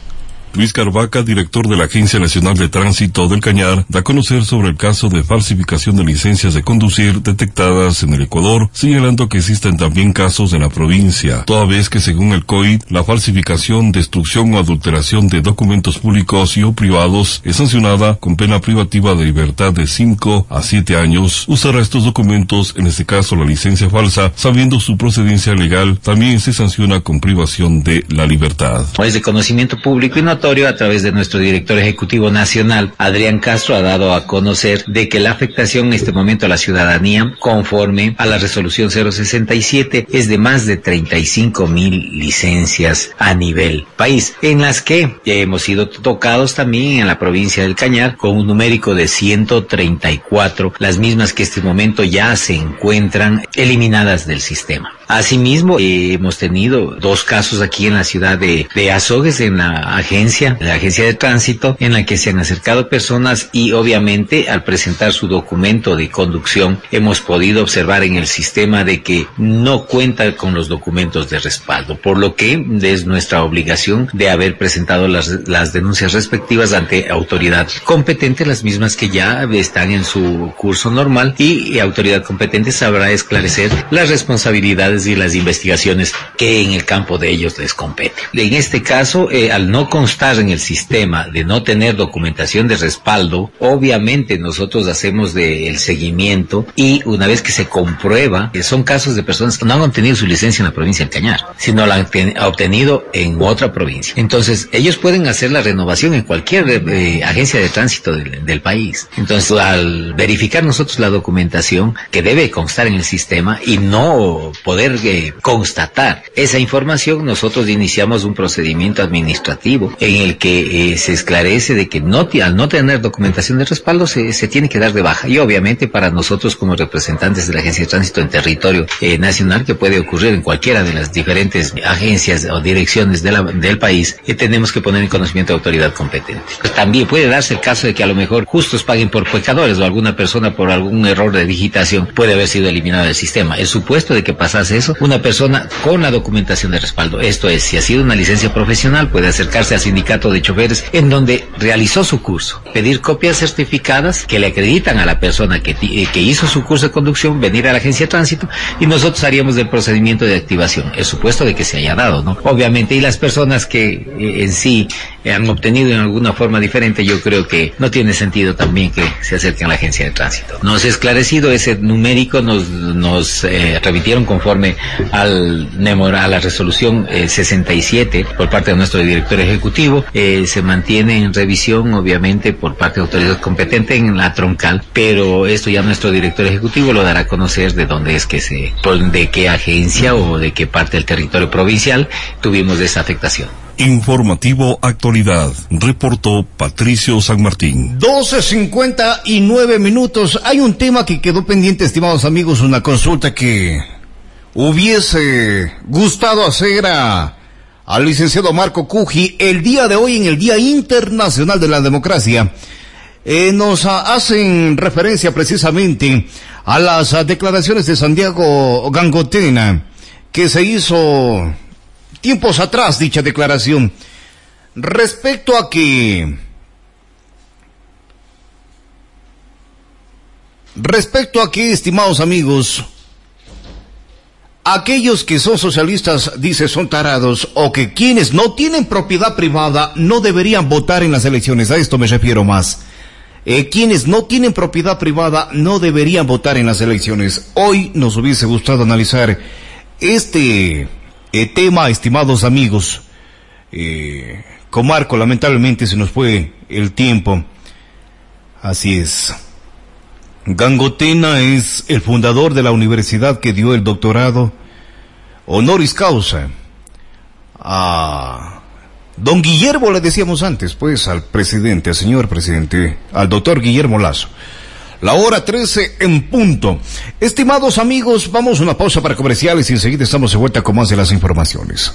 Luis Carvaca, director de la Agencia Nacional de Tránsito del Cañar, da a conocer sobre el caso de falsificación de licencias de conducir detectadas en el Ecuador, señalando que existen también casos en la provincia, toda vez que según el COID, la falsificación, destrucción o adulteración de documentos públicos y o privados es sancionada con pena privativa de libertad de 5 a 7 años. Usará estos documentos, en este caso la licencia falsa, sabiendo su procedencia legal, también se sanciona con privación de la libertad. Es de conocimiento público y notorio a través de nuestro director ejecutivo nacional, Adrián Castro, ha dado a conocer de que la afectación en este momento a la ciudadanía, conforme a la resolución 067, es de más de 35 mil licencias a nivel país, en las que ya hemos sido tocados también en la provincia del Cañar con un numérico de 134, las mismas que este momento ya se encuentran eliminadas del sistema. Asimismo, eh, hemos tenido dos casos aquí en la ciudad de, de Azogues, en la agencia, la agencia de tránsito, en la que se han acercado personas y obviamente al presentar su documento de conducción hemos podido observar en el sistema de que no cuenta con los documentos de respaldo, por lo que es nuestra obligación de haber presentado las, las denuncias respectivas ante autoridad competente, las mismas que ya están en su curso normal y autoridad competente sabrá esclarecer las responsabilidades y las investigaciones que en el campo de ellos les compete. En este caso, eh, al no constar en el sistema de no tener documentación de respaldo, obviamente nosotros hacemos de el seguimiento y una vez que se comprueba, que son casos de personas que no han obtenido su licencia en la provincia de Cañar, sino la han obtenido en otra provincia. Entonces, ellos pueden hacer la renovación en cualquier eh, agencia de tránsito del, del país. Entonces, al verificar nosotros la documentación que debe constar en el sistema y no poder eh, constatar esa información, nosotros iniciamos un procedimiento administrativo en el que eh, se esclarece de que no, al no tener documentación de respaldo se, se, tiene que dar de baja. Y obviamente para nosotros como representantes de la Agencia de Tránsito en territorio eh, nacional, que puede ocurrir en cualquiera de las diferentes agencias o direcciones de la, del país, tenemos que poner en conocimiento de autoridad competente. También puede darse el caso de que a lo mejor justos paguen por pecadores o alguna persona por algún error de digitación puede haber sido eliminada del sistema. El supuesto de que pasase eso, una persona con la documentación de respaldo, esto es, si ha sido una licencia profesional, puede acercarse al sindicato de choferes en donde realizó su curso, pedir copias certificadas que le acreditan a la persona que, que hizo su curso de conducción, venir a la agencia de tránsito y nosotros haríamos del procedimiento de activación, el supuesto de que se haya dado, ¿no? Obviamente, y las personas que eh, en sí han obtenido en alguna forma diferente, yo creo que no tiene sentido también que se acerquen a la agencia de tránsito. Nos ha esclarecido ese numérico, nos, nos eh, remitieron conforme al a la resolución eh, 67 por parte de nuestro director ejecutivo, eh, se mantiene en revisión obviamente por parte de autoridades competentes en la troncal, pero esto ya nuestro director ejecutivo lo dará a conocer de dónde es que se, de qué agencia o de qué parte del territorio provincial tuvimos esa afectación. Informativo Actualidad, reportó Patricio San Martín. 12.59 minutos. Hay un tema que quedó pendiente, estimados amigos, una consulta que hubiese gustado hacer a, al licenciado Marco Cuji el día de hoy en el Día Internacional de la Democracia. Eh, nos hacen referencia precisamente a las declaraciones de Santiago Gangotena que se hizo tiempos atrás dicha declaración respecto a que respecto a que estimados amigos aquellos que son socialistas dice son tarados o que quienes no tienen propiedad privada no deberían votar en las elecciones a esto me refiero más eh, quienes no tienen propiedad privada no deberían votar en las elecciones hoy nos hubiese gustado analizar este eh, tema, estimados amigos. Eh, con Marco, lamentablemente se nos fue el tiempo. Así es. Gangotena es el fundador de la universidad que dio el doctorado honoris causa a don Guillermo, le decíamos antes, pues al presidente, al señor presidente, al doctor Guillermo Lazo. La hora 13 en punto. Estimados amigos, vamos a una pausa para comerciales y enseguida estamos de vuelta con más de las informaciones.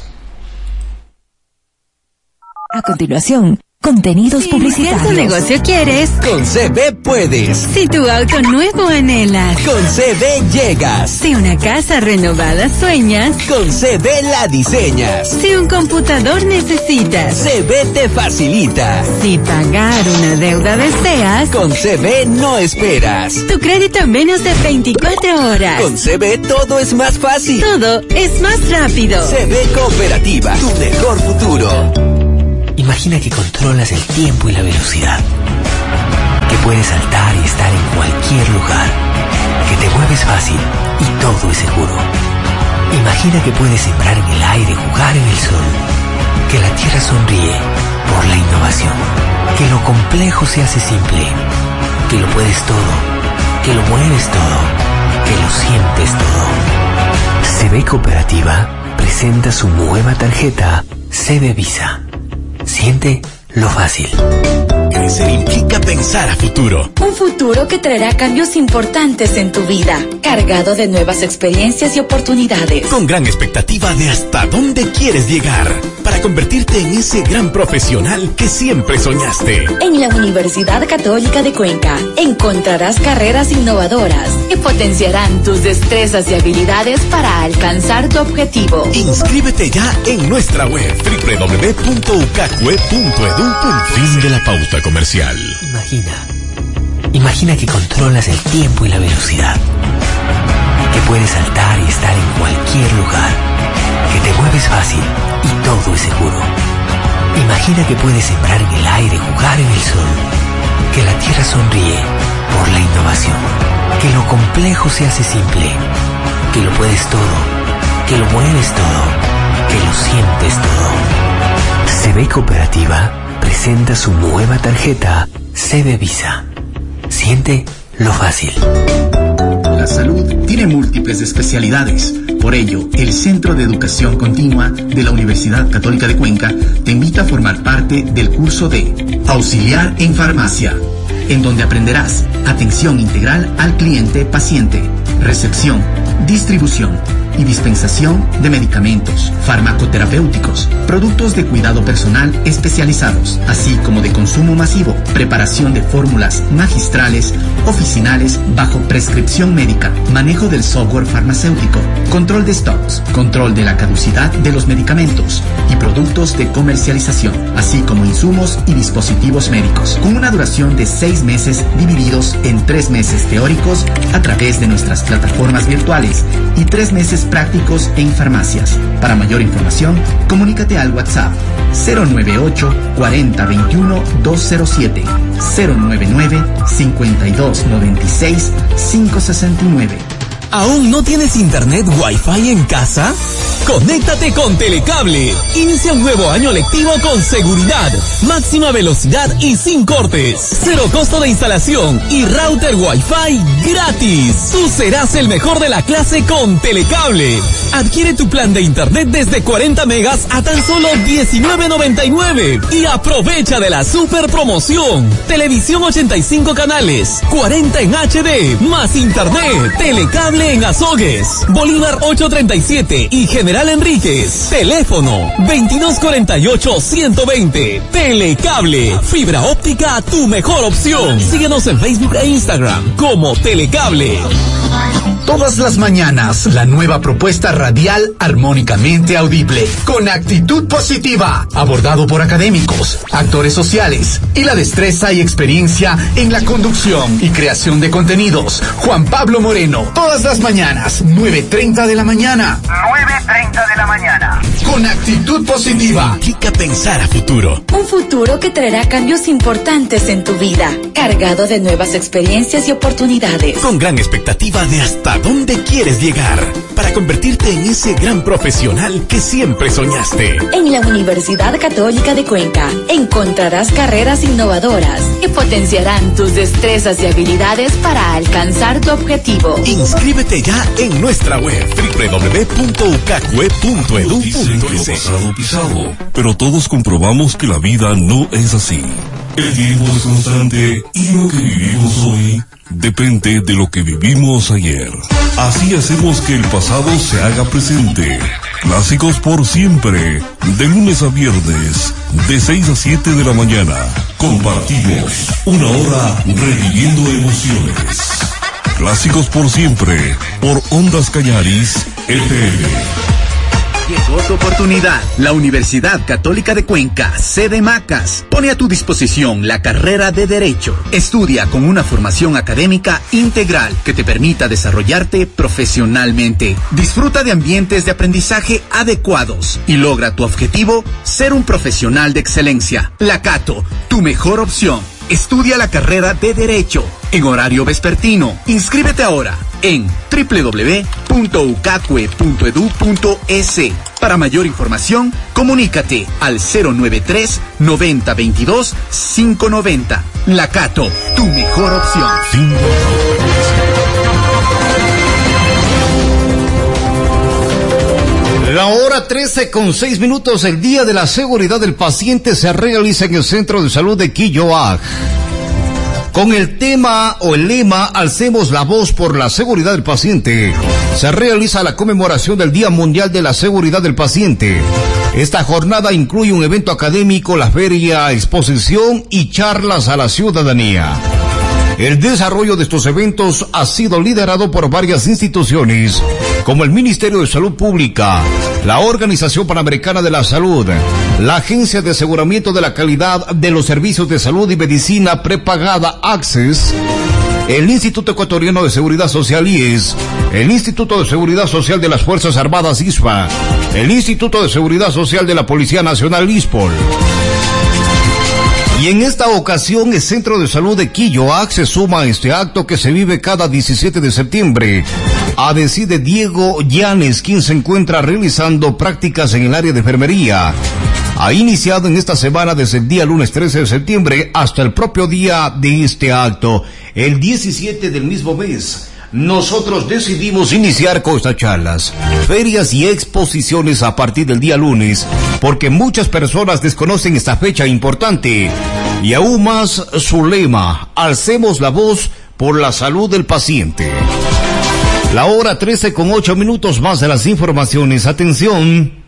A continuación, Contenidos si publicitarios. tu negocio quieres. Con CB puedes. Si tu auto nuevo anhelas. Con CB llegas. Si una casa renovada sueñas. Con CB la diseñas. Si un computador necesitas. CB te facilita. Si pagar una deuda deseas. Con CB no esperas. Tu crédito en menos de 24 horas. Con CB todo es más fácil. Todo es más rápido. CB Cooperativa, tu mejor futuro. Imagina que controlas el tiempo y la velocidad. Que puedes saltar y estar en cualquier lugar. Que te mueves fácil y todo es seguro. Imagina que puedes sembrar en el aire, jugar en el sol. Que la tierra sonríe por la innovación. Que lo complejo se hace simple. Que lo puedes todo. Que lo mueves todo. Que lo sientes todo. CB Cooperativa presenta su nueva tarjeta CB Visa. Siente lo fácil. Crecer implica pensar a futuro. Un futuro que traerá cambios importantes en tu vida, cargado de nuevas experiencias y oportunidades. Con gran expectativa de hasta dónde quieres llegar para convertirte en ese gran profesional que siempre soñaste. En la Universidad Católica de Cuenca encontrarás carreras innovadoras que potenciarán tus destrezas y habilidades para alcanzar tu objetivo. Inscríbete ya en nuestra web www.ucacue.edu. Fin de la pauta Imagina. Imagina que controlas el tiempo y la velocidad. Que puedes saltar y estar en cualquier lugar. Que te mueves fácil y todo es seguro. Imagina que puedes sembrar en el aire, jugar en el sol. Que la tierra sonríe por la innovación. Que lo complejo se hace simple. Que lo puedes todo. Que lo mueves todo. Que lo sientes todo. CB Cooperativa presenta su nueva tarjeta CB Visa. Siente lo fácil. La salud tiene múltiples especialidades. Por ello, el Centro de Educación Continua de la Universidad Católica de Cuenca te invita a formar parte del curso de Auxiliar en Farmacia, en donde aprenderás atención integral al cliente-paciente, recepción, distribución y dispensación de medicamentos, farmacoterapéuticos, productos de cuidado personal especializados, así como de consumo masivo, preparación de fórmulas magistrales, oficinales bajo prescripción médica, manejo del software farmacéutico, control de stocks, control de la caducidad de los medicamentos y productos de comercialización, así como insumos y dispositivos médicos, con una duración de seis meses divididos en tres meses teóricos a través de nuestras plataformas virtuales y tres meses prácticos en farmacias. Para mayor información, comunícate al WhatsApp 098 40 21 207 099 52 96 569. ¿Aún no tienes internet Wi-Fi en casa? Conéctate con Telecable. Inicia un nuevo año lectivo con seguridad, máxima velocidad y sin cortes. Cero costo de instalación y router Wi-Fi gratis. Tú serás el mejor de la clase con Telecable. Adquiere tu plan de internet desde 40 megas a tan solo 19.99 y aprovecha de la super promoción. Televisión 85 canales, 40 en HD, más internet. Telecable en Azogues, Bolívar 837 y General Enríquez. Teléfono 2248-120. Telecable, fibra óptica, tu mejor opción. Síguenos en Facebook e Instagram como Telecable. Todas las mañanas, la nueva propuesta radial armónicamente audible, con actitud positiva, abordado por académicos, actores sociales y la destreza y experiencia en la conducción y creación de contenidos. Juan Pablo Moreno, todas las mañanas, 9.30 de la mañana. 9.30 de la mañana. Con actitud positiva. Implica pensar a futuro. Un futuro que traerá cambios importantes en tu vida, cargado de nuevas experiencias y oportunidades. Con gran expectativa de hasta dónde quieres llegar para convertirte en ese gran profesional que siempre soñaste. En la Universidad Católica de Cuenca encontrarás carreras innovadoras que potenciarán tus destrezas y habilidades para alcanzar tu objetivo. Inscríbete ya en nuestra web www.ucacue.edu.es. pasado pisado, pero todos comprobamos que la vida no es así. El tiempo es constante y lo que vivimos hoy depende de lo que vivimos ayer. Así hacemos que el pasado se haga presente. Clásicos por siempre, de lunes a viernes, de 6 a 7 de la mañana. Compartimos una hora reviviendo emociones. Clásicos por siempre, por Ondas Cañaris, FM. Llegó tu oportunidad. La Universidad Católica de Cuenca, sede Macas, pone a tu disposición la carrera de Derecho. Estudia con una formación académica integral que te permita desarrollarte profesionalmente. Disfruta de ambientes de aprendizaje adecuados y logra tu objetivo, ser un profesional de excelencia. La Cato, tu mejor opción. Estudia la carrera de Derecho en horario vespertino. Inscríbete ahora en www.ucacue.edu.es. Para mayor información, comunícate al 093 9022 590. La Cato, tu mejor opción. La hora 13 con 6 minutos, el Día de la Seguridad del Paciente se realiza en el Centro de Salud de Quilloag. Con el tema o el lema Alcemos la voz por la seguridad del paciente, se realiza la conmemoración del Día Mundial de la Seguridad del Paciente. Esta jornada incluye un evento académico, la feria, exposición y charlas a la ciudadanía. El desarrollo de estos eventos ha sido liderado por varias instituciones, como el Ministerio de Salud Pública, la Organización Panamericana de la Salud, la Agencia de Aseguramiento de la Calidad de los Servicios de Salud y Medicina Prepagada Access, el Instituto Ecuatoriano de Seguridad Social IES, el Instituto de Seguridad Social de las Fuerzas Armadas ISFA, el Instituto de Seguridad Social de la Policía Nacional ISPOL. Y en esta ocasión el Centro de Salud de Quilloac se suma a este acto que se vive cada 17 de septiembre. A decir de Diego Llanes, quien se encuentra realizando prácticas en el área de enfermería. Ha iniciado en esta semana desde el día lunes 13 de septiembre hasta el propio día de este acto, el 17 del mismo mes. Nosotros decidimos iniciar con estas charlas, ferias y exposiciones a partir del día lunes, porque muchas personas desconocen esta fecha importante y aún más su lema, alcemos la voz por la salud del paciente. La hora 13 con 8 minutos más de las informaciones. Atención.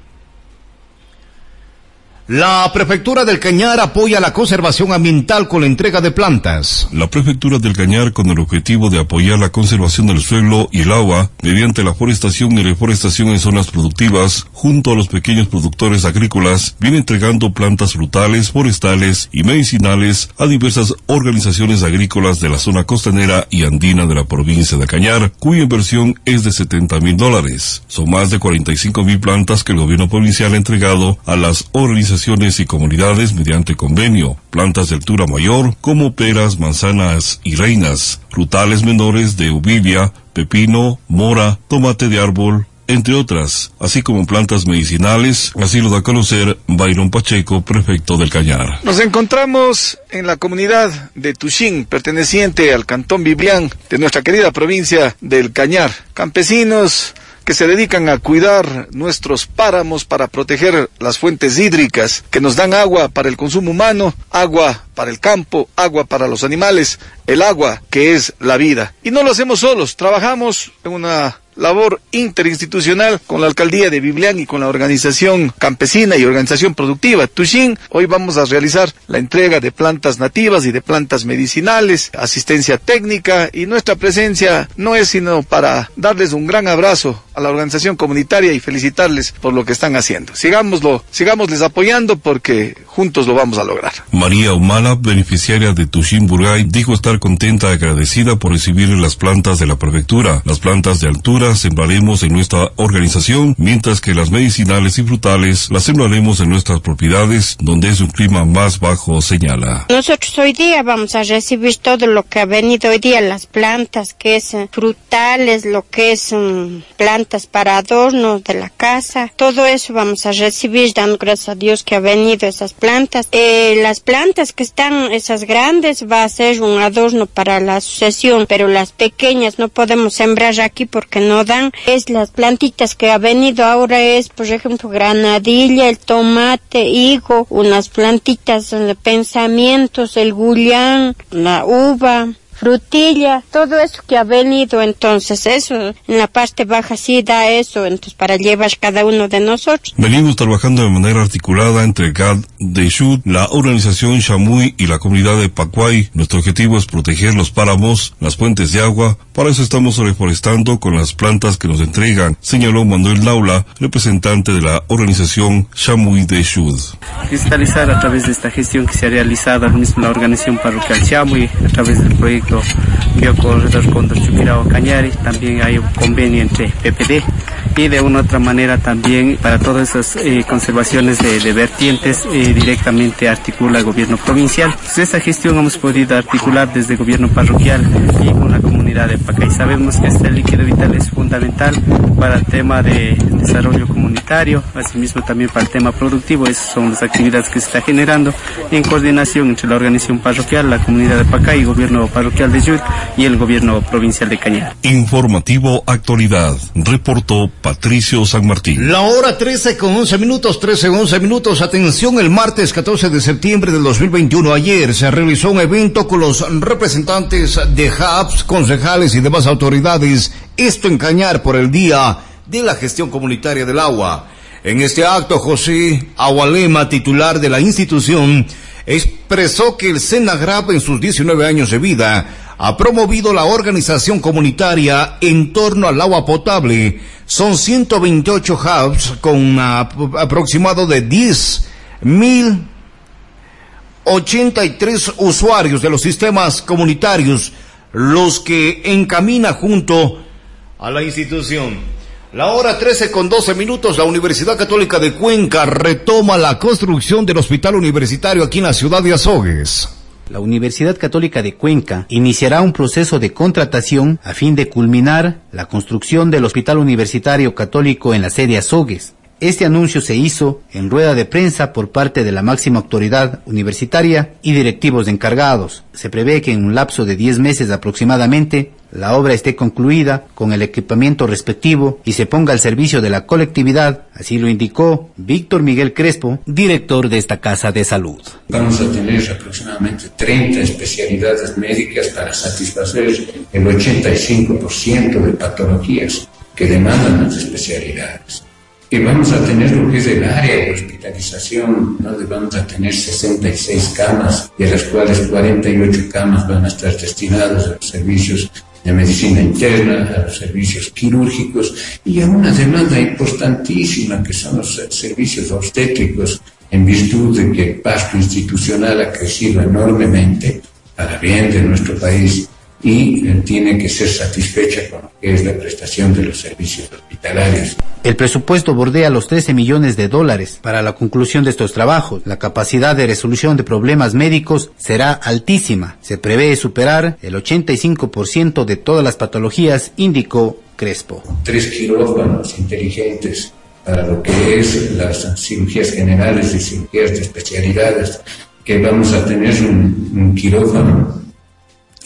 La Prefectura del Cañar apoya la conservación ambiental con la entrega de plantas. La Prefectura del Cañar, con el objetivo de apoyar la conservación del suelo y el agua mediante la forestación y reforestación en zonas productivas, junto a los pequeños productores agrícolas, viene entregando plantas frutales, forestales y medicinales a diversas organizaciones agrícolas de la zona costanera y andina de la provincia de Cañar, cuya inversión es de 70 mil dólares. Son más de 45 mil plantas que el gobierno provincial ha entregado a las organizaciones y comunidades mediante convenio, plantas de altura mayor como peras, manzanas y reinas, frutales menores de uvilla, pepino, mora, tomate de árbol, entre otras, así como plantas medicinales, así lo da a conocer Byron Pacheco, prefecto del Cañar. Nos encontramos en la comunidad de Tuxín, perteneciente al cantón Biblián de nuestra querida provincia del Cañar. Campesinos, que se dedican a cuidar nuestros páramos para proteger las fuentes hídricas que nos dan agua para el consumo humano, agua para el campo, agua para los animales, el agua que es la vida. Y no lo hacemos solos, trabajamos en una labor interinstitucional con la alcaldía de Biblián y con la organización campesina y organización productiva Tushin. Hoy vamos a realizar la entrega de plantas nativas y de plantas medicinales, asistencia técnica y nuestra presencia no es sino para darles un gran abrazo a la organización comunitaria y felicitarles por lo que están haciendo. Sigámoslo, sigámosles apoyando porque juntos lo vamos a lograr. María Humala, beneficiaria de Tushin Burgay, dijo estar contenta y agradecida por recibir las plantas de la prefectura, las plantas de altura sembraremos en nuestra organización, mientras que las medicinales y frutales las sembraremos en nuestras propiedades, donde es un clima más bajo, señala. Nosotros hoy día vamos a recibir todo lo que ha venido hoy día, las plantas, que es eh, frutales, lo que es um, plantas para adornos de la casa, todo eso vamos a recibir, dando gracias a Dios que ha venido esas plantas. Eh, las plantas que están, esas grandes, va a ser un adorno para la sucesión, pero las pequeñas no podemos sembrar aquí porque no no dan es las plantitas que ha venido. Ahora es, por ejemplo, granadilla, el tomate, higo, unas plantitas de pensamientos, el gullán, la uva frutilla, todo eso que ha venido, entonces eso en la parte baja sí da eso, entonces para llevar cada uno de nosotros. Venimos trabajando de manera articulada entre GAD de Shud, la organización Shamuy y la comunidad de Pacuay. Nuestro objetivo es proteger los páramos, las fuentes de agua, para eso estamos reforestando con las plantas que nos entregan, señaló Manuel Laula, representante de la organización Shamuy de Shud. Cristalizar a través de esta gestión que se ha realizado mismo la organización parroquial Shamuy, a través del proyecto que ocurre con Chupirao Cañari, también hay un convenio entre PPD y de una u otra manera también para todas esas eh, conservaciones de, de vertientes eh, directamente articula el gobierno provincial. Entonces, esta gestión hemos podido articular desde el gobierno parroquial y con la comunidad de Pacay. Sabemos que este líquido vital es fundamental para el tema de desarrollo comunitario, asimismo también para el tema productivo. Esas son las actividades que se está generando en coordinación entre la organización parroquial, la comunidad de Pacay, el gobierno parroquial de Yud y el gobierno provincial de Cañar. Informativo Actualidad. Reportó Patricio San Martín. La hora 13 con 11 minutos, 13 con 11 minutos. Atención, el martes 14 de septiembre del 2021. Ayer se realizó un evento con los representantes de HAPS, concejales y demás autoridades. Esto en Cañar por el Día de la Gestión Comunitaria del Agua. En este acto, José Agualema, titular de la institución, expresó que el SENAGRAP en sus 19 años de vida ha promovido la organización comunitaria en torno al agua potable. Son 128 hubs con aproximado de 10 mil 83 usuarios de los sistemas comunitarios los que encamina junto a la institución. La hora 13 con 12 minutos, la Universidad Católica de Cuenca retoma la construcción del hospital universitario aquí en la ciudad de Azogues. La Universidad Católica de Cuenca iniciará un proceso de contratación a fin de culminar la construcción del Hospital Universitario Católico en la sede Azogues. Este anuncio se hizo en rueda de prensa por parte de la máxima autoridad universitaria y directivos encargados. Se prevé que en un lapso de 10 meses aproximadamente la obra esté concluida con el equipamiento respectivo y se ponga al servicio de la colectividad, así lo indicó Víctor Miguel Crespo, director de esta Casa de Salud. Vamos a tener aproximadamente 30 especialidades médicas para satisfacer el 85% de patologías que demandan las especialidades. Y vamos a tener lo que es el área de hospitalización, donde vamos a tener 66 camas, de las cuales 48 camas van a estar destinadas a los servicios de medicina interna, a los servicios quirúrgicos y a una demanda importantísima que son los servicios obstétricos en virtud de que el pasto institucional ha crecido enormemente para bien de nuestro país y tiene que ser satisfecha con lo que es la prestación de los servicios hospitalarios. El presupuesto bordea los 13 millones de dólares para la conclusión de estos trabajos. La capacidad de resolución de problemas médicos será altísima. Se prevé superar el 85% de todas las patologías, indicó Crespo. Tres quirófanos inteligentes para lo que es las cirugías generales y cirugías de especialidades, que vamos a tener un, un quirófano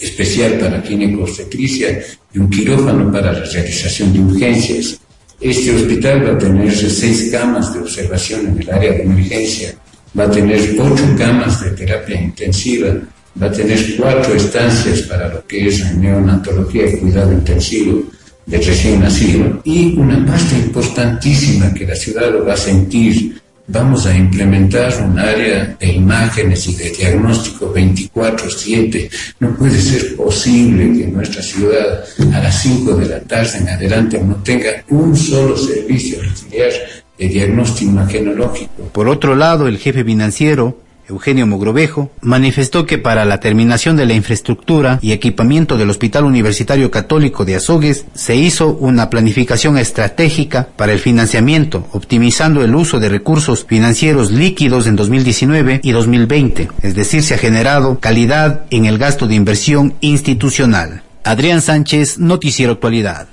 especial para ginecobstetricia y un quirófano para la realización de urgencias. Este hospital va a tener seis camas de observación en el área de emergencia, va a tener ocho camas de terapia intensiva, va a tener cuatro estancias para lo que es neonatología y cuidado intensivo de recién nacido y una pasta importantísima que la ciudad lo va a sentir vamos a implementar un área de imágenes y de diagnóstico 24/7. No puede ser posible que nuestra ciudad a las 5 de la tarde en adelante no tenga un solo servicio auxiliar de diagnóstico imagenológico. Por otro lado, el jefe financiero Eugenio Mogrovejo, manifestó que para la terminación de la infraestructura y equipamiento del Hospital Universitario Católico de Azogues se hizo una planificación estratégica para el financiamiento, optimizando el uso de recursos financieros líquidos en 2019 y 2020, es decir, se ha generado calidad en el gasto de inversión institucional. Adrián Sánchez, Noticiero Actualidad.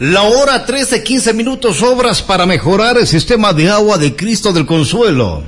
La hora 13, 15 minutos, obras para mejorar el sistema de agua de Cristo del Consuelo.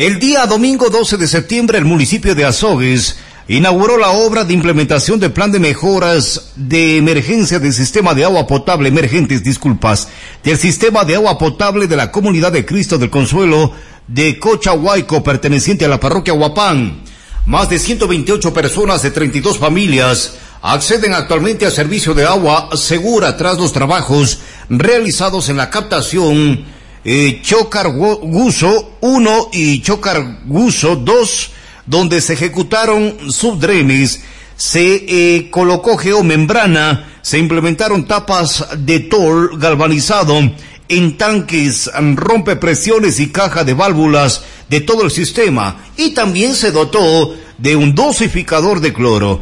El día domingo 12 de septiembre el municipio de Azogues inauguró la obra de implementación del plan de mejoras de emergencia del sistema de agua potable, emergentes, disculpas, del sistema de agua potable de la comunidad de Cristo del Consuelo de Cochahuayco, perteneciente a la parroquia Huapán. Más de 128 personas de 32 familias acceden actualmente a servicio de agua segura tras los trabajos realizados en la captación eh, Chocarguso 1 y Chocarguso 2 donde se ejecutaron subdrenes, se eh, colocó geomembrana, se implementaron tapas de tol galvanizado en tanques, rompepresiones y caja de válvulas de todo el sistema y también se dotó de un dosificador de cloro.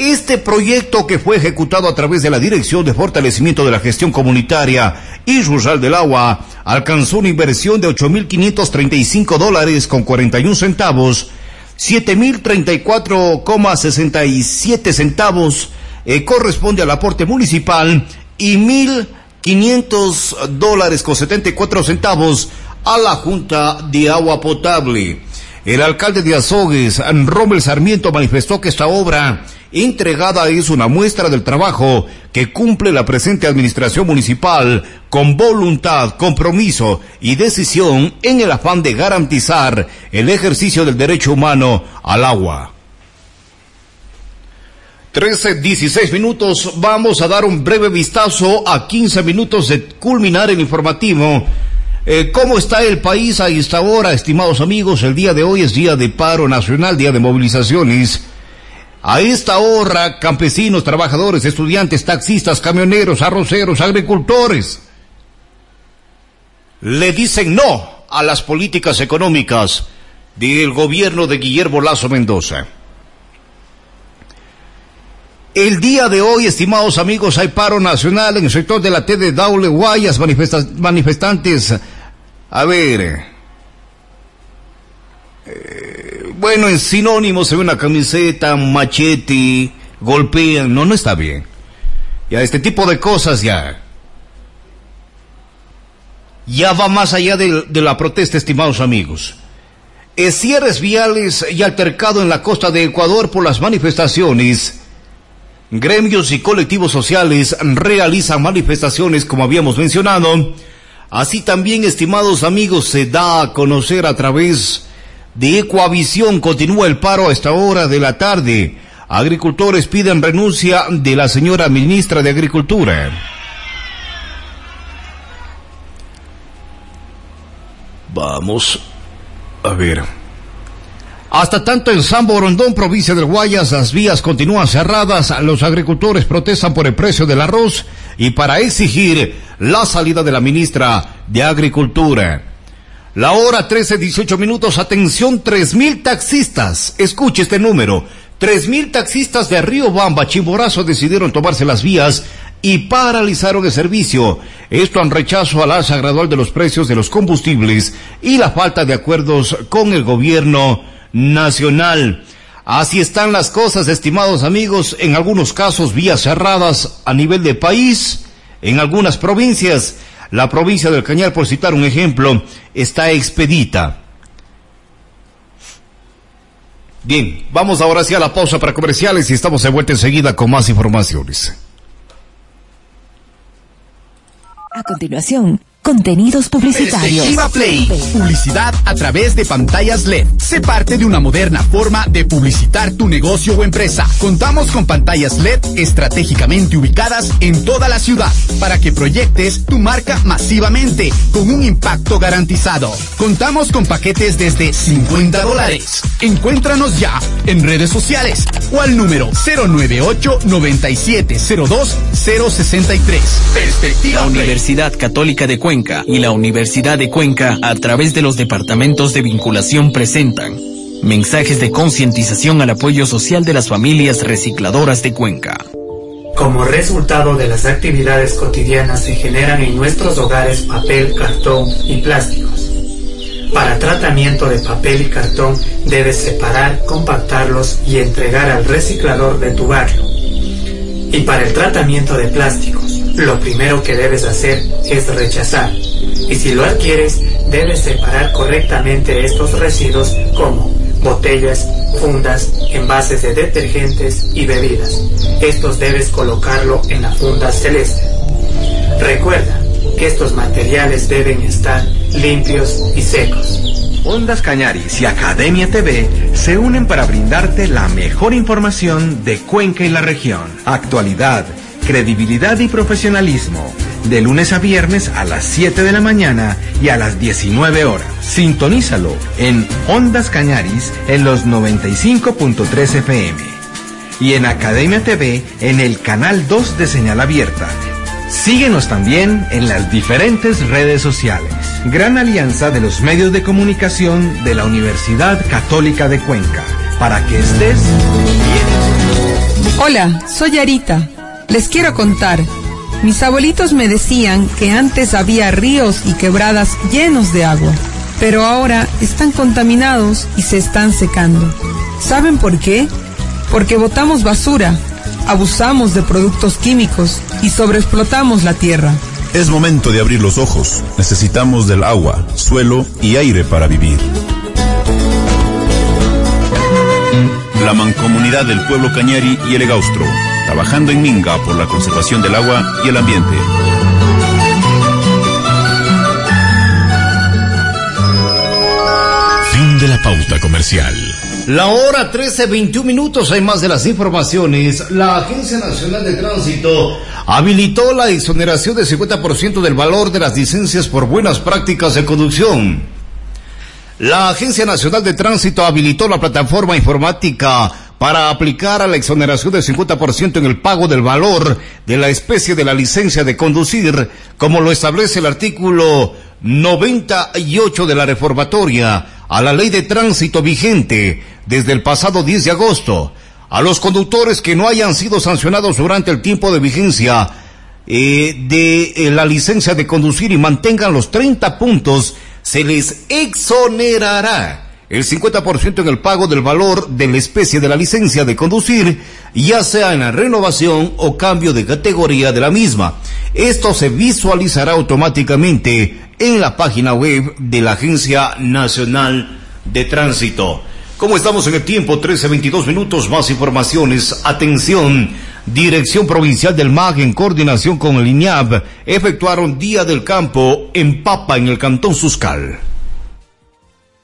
Este proyecto que fue ejecutado a través de la Dirección de Fortalecimiento de la Gestión Comunitaria y Rural del Agua alcanzó una inversión de 8.535 dólares con 41 centavos 7.034,67 centavos eh, corresponde al aporte municipal y 1.500 dólares con 74 centavos a la Junta de Agua Potable. El alcalde de Azogues, Rommel Sarmiento, manifestó que esta obra entregada es una muestra del trabajo que cumple la presente administración municipal con voluntad, compromiso y decisión en el afán de garantizar el ejercicio del derecho humano al agua. 13, 16 minutos. Vamos a dar un breve vistazo a 15 minutos de culminar el informativo. Eh, ¿Cómo está el país a esta hora, estimados amigos? El día de hoy es día de paro nacional, día de movilizaciones. A esta hora, campesinos, trabajadores, estudiantes, taxistas, camioneros, arroceros, agricultores, le dicen no a las políticas económicas del gobierno de Guillermo Lazo Mendoza. El día de hoy, estimados amigos, hay paro nacional en el sector de la T de Daule Guayas, manifestantes, a ver, eh, bueno, en sinónimos se ve una camiseta, machete, golpean, no, no está bien. Ya este tipo de cosas ya. Ya va más allá de, la protesta, estimados amigos. Es cierres viales y altercado en la costa de Ecuador por las manifestaciones. Gremios y colectivos sociales realizan manifestaciones como habíamos mencionado. Así también, estimados amigos, se da a conocer a través de Ecuavisión continúa el paro a esta hora de la tarde. Agricultores piden renuncia de la señora ministra de Agricultura. Vamos a ver. Hasta tanto en San Borondón, provincia del Guayas, las vías continúan cerradas. Los agricultores protestan por el precio del arroz y para exigir la salida de la ministra de Agricultura. La hora 13, 18 minutos. Atención, tres mil taxistas. Escuche este número. Tres mil taxistas de Río Bamba, Chimborazo, decidieron tomarse las vías y paralizaron el servicio. Esto en rechazo al alza gradual de los precios de los combustibles y la falta de acuerdos con el gobierno nacional. Así están las cosas, estimados amigos, en algunos casos vías cerradas a nivel de país, en algunas provincias la provincia del Cañar, por citar un ejemplo, está expedita. Bien, vamos ahora hacia la pausa para comerciales y estamos de vuelta enseguida con más informaciones. A continuación, Contenidos publicitarios. Perspectiva Play. Publicidad a través de pantallas LED. Sé parte de una moderna forma de publicitar tu negocio o empresa. Contamos con pantallas LED estratégicamente ubicadas en toda la ciudad para que proyectes tu marca masivamente con un impacto garantizado. Contamos con paquetes desde 50 dólares. Encuéntranos ya en redes sociales o al número 098 9702 063. Perspectiva. La Universidad Católica de Cuenca y la Universidad de Cuenca, a través de los departamentos de vinculación, presentan mensajes de concientización al apoyo social de las familias recicladoras de Cuenca. Como resultado de las actividades cotidianas se generan en nuestros hogares papel, cartón y plásticos. Para tratamiento de papel y cartón debes separar, compactarlos y entregar al reciclador de tu barrio. Y para el tratamiento de plásticos, lo primero que debes hacer es rechazar. Y si lo adquieres, debes separar correctamente estos residuos como botellas, fundas, envases de detergentes y bebidas. Estos debes colocarlo en la funda celeste. Recuerda que estos materiales deben estar limpios y secos. Ondas Cañaris y Academia TV se unen para brindarte la mejor información de Cuenca y la región. Actualidad, credibilidad y profesionalismo. De lunes a viernes a las 7 de la mañana y a las 19 horas. Sintonízalo en Ondas Cañaris en los 95.3 FM. Y en Academia TV en el canal 2 de señal abierta. Síguenos también en las diferentes redes sociales. Gran alianza de los medios de comunicación de la Universidad Católica de Cuenca. Para que estés bien. Hola, soy Arita. Les quiero contar. Mis abuelitos me decían que antes había ríos y quebradas llenos de agua, pero ahora están contaminados y se están secando. ¿Saben por qué? Porque botamos basura, abusamos de productos químicos y sobreexplotamos la tierra. Es momento de abrir los ojos. Necesitamos del agua, suelo y aire para vivir. La mancomunidad del pueblo Cañari y el Egaustro, trabajando en Minga por la conservación del agua y el ambiente. Fin de la pauta comercial. La hora 13.21 minutos, hay más de las informaciones. La Agencia Nacional de Tránsito habilitó la exoneración del 50% del valor de las licencias por buenas prácticas de conducción. La Agencia Nacional de Tránsito habilitó la plataforma informática para aplicar a la exoneración del 50% en el pago del valor de la especie de la licencia de conducir, como lo establece el artículo 98 de la reformatoria a la ley de tránsito vigente desde el pasado 10 de agosto. A los conductores que no hayan sido sancionados durante el tiempo de vigencia eh, de eh, la licencia de conducir y mantengan los 30 puntos, se les exonerará el 50% en el pago del valor de la especie de la licencia de conducir, ya sea en la renovación o cambio de categoría de la misma. Esto se visualizará automáticamente en la página web de la Agencia Nacional de Tránsito. Como estamos en el tiempo, 13-22 minutos, más informaciones. Atención, Dirección Provincial del MAG en coordinación con el INIAB efectuaron Día del Campo en Papa en el Cantón Suscal.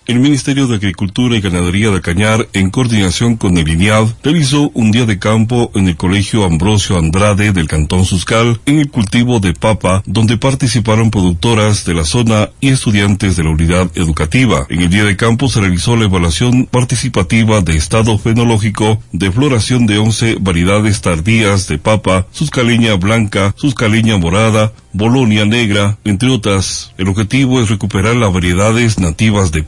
El Ministerio de Agricultura y Ganadería de Cañar, en coordinación con el INIAD, realizó un día de campo en el Colegio Ambrosio Andrade del Cantón Suscal en el cultivo de papa, donde participaron productoras de la zona y estudiantes de la unidad educativa. En el día de campo se realizó la evaluación participativa de estado fenológico de floración de 11 variedades tardías de papa, suscaleña blanca, suscaleña morada, Bolonia negra, entre otras. El objetivo es recuperar las variedades nativas de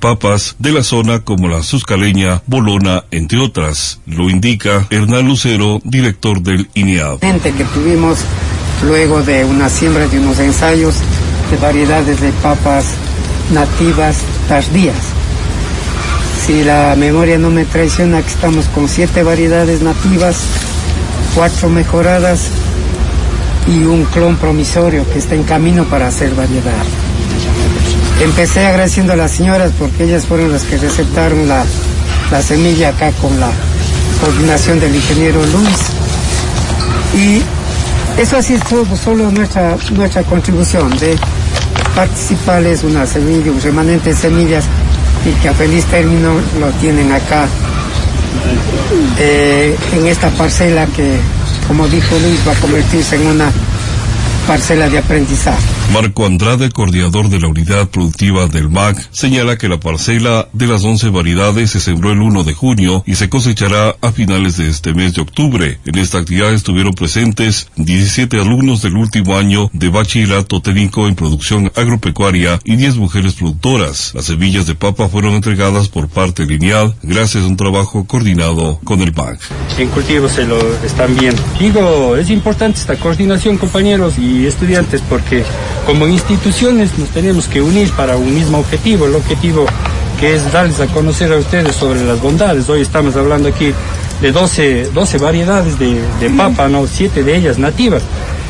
de la zona como la suscaleña, bolona, entre otras. Lo indica Hernán Lucero, director del INEAD. Gente que tuvimos luego de una siembra de unos ensayos de variedades de papas nativas tardías. Si la memoria no me traiciona, que estamos con siete variedades nativas, cuatro mejoradas y un clon promisorio que está en camino para hacer variedad. Empecé agradeciendo a las señoras porque ellas fueron las que recetaron la, la semilla acá con la coordinación del ingeniero Luis. Y eso sido todo, solo nuestra, nuestra contribución de participarles una semilla, un remanente de semillas y que a feliz término lo tienen acá eh, en esta parcela que como dijo Luis, va a convertirse en una parcela de aprendizaje. Marco Andrade, coordinador de la unidad productiva del MAC, señala que la parcela de las 11 variedades se sembró el 1 de junio y se cosechará a finales de este mes de octubre. En esta actividad estuvieron presentes 17 alumnos del último año de bachillerato técnico en producción agropecuaria y 10 mujeres productoras. Las semillas de papa fueron entregadas por parte lineal gracias a un trabajo coordinado con el MAC. En cultivo se lo están viendo. Digo, es importante esta coordinación, compañeros y estudiantes, porque como instituciones nos tenemos que unir para un mismo objetivo, el objetivo que es darles a conocer a ustedes sobre las bondades. Hoy estamos hablando aquí de 12, 12 variedades de, de papa, ¿no? siete de ellas nativas.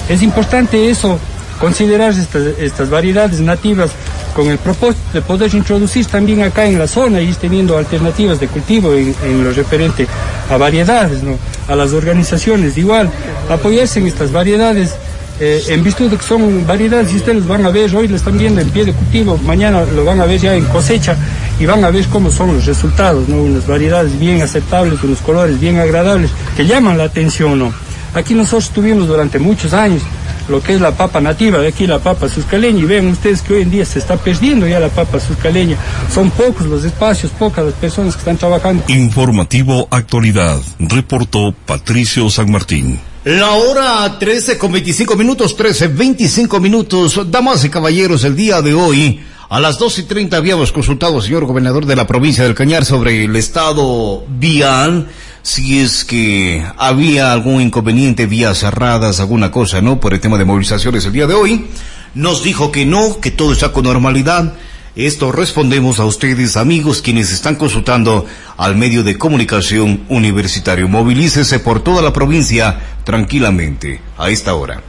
Es importante eso, considerar estas, estas variedades nativas con el propósito de poder introducir también acá en la zona y teniendo alternativas de cultivo en, en lo referente a variedades, ¿no? a las organizaciones igual, apoyarse en estas variedades. Eh, en virtud de que son variedades, y ustedes van a ver, hoy lo están viendo en pie de cultivo, mañana lo van a ver ya en cosecha y van a ver cómo son los resultados, ¿no? Unas variedades bien aceptables, unos colores bien agradables, que llaman la atención, ¿no? Aquí nosotros tuvimos durante muchos años lo que es la papa nativa, de aquí la papa suscaleña, y ven ustedes que hoy en día se está perdiendo ya la papa suscaleña. Son pocos los espacios, pocas las personas que están trabajando. Informativo Actualidad. Reportó Patricio San Martín. La hora 13 con 25 minutos, 13, 25 minutos. Damas y caballeros, el día de hoy, a las 2 y 30 habíamos consultado al señor gobernador de la provincia del Cañar sobre el estado vial, si es que había algún inconveniente, vías cerradas, alguna cosa, ¿no? Por el tema de movilizaciones el día de hoy. Nos dijo que no, que todo está con normalidad. Esto respondemos a ustedes, amigos, quienes están consultando al medio de comunicación universitario. Movilícese por toda la provincia tranquilamente a esta hora.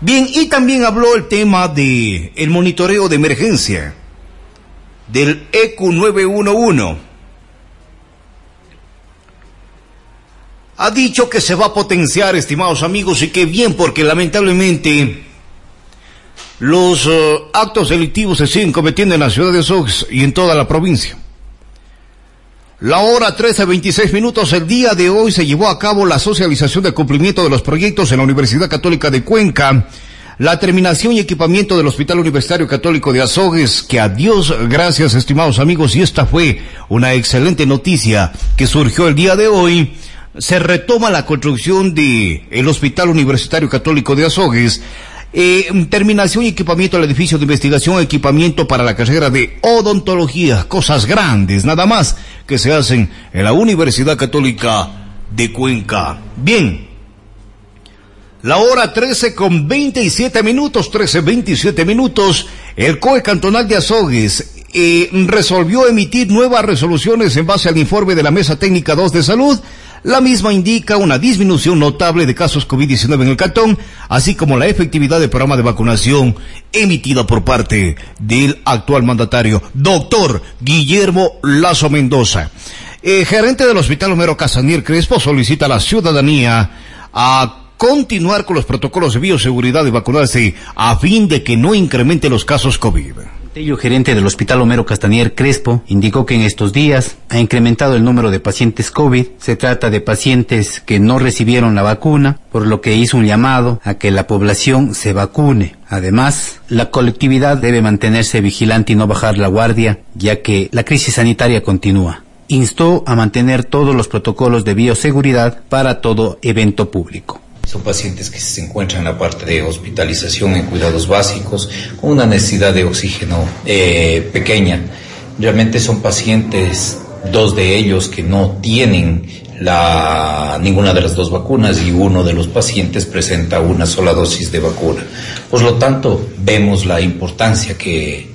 Bien, y también habló el tema de el monitoreo de emergencia del EQ 911. Ha dicho que se va a potenciar, estimados amigos, y que bien, porque lamentablemente los eh, actos delictivos se siguen cometiendo en la ciudad de Sox y en toda la provincia. La hora 13.26 minutos, el día de hoy se llevó a cabo la socialización de cumplimiento de los proyectos en la Universidad Católica de Cuenca, la terminación y equipamiento del Hospital Universitario Católico de Azogues, que a Dios gracias, estimados amigos, y esta fue una excelente noticia que surgió el día de hoy. Se retoma la construcción de el Hospital Universitario Católico de Azogues, eh, terminación y equipamiento del edificio de investigación, equipamiento para la carrera de odontología, cosas grandes, nada más, que se hacen en la Universidad Católica de Cuenca. Bien. La hora 13 con 27 minutos, 13, 27 minutos, el COE Cantonal de Azogues eh, resolvió emitir nuevas resoluciones en base al informe de la Mesa Técnica 2 de Salud, la misma indica una disminución notable de casos COVID-19 en el cantón, así como la efectividad del programa de vacunación emitida por parte del actual mandatario, doctor Guillermo Lazo Mendoza. Eh, gerente del Hospital Homero Casanier Crespo solicita a la ciudadanía a continuar con los protocolos de bioseguridad y vacunarse a fin de que no incremente los casos COVID. Tello, gerente del Hospital Homero Castanier Crespo, indicó que en estos días ha incrementado el número de pacientes COVID. Se trata de pacientes que no recibieron la vacuna, por lo que hizo un llamado a que la población se vacune. Además, la colectividad debe mantenerse vigilante y no bajar la guardia, ya que la crisis sanitaria continúa. Instó a mantener todos los protocolos de bioseguridad para todo evento público. Son pacientes que se encuentran en la parte de hospitalización en cuidados básicos, con una necesidad de oxígeno eh, pequeña. Realmente son pacientes, dos de ellos que no tienen la, ninguna de las dos vacunas y uno de los pacientes presenta una sola dosis de vacuna. Por lo tanto, vemos la importancia que,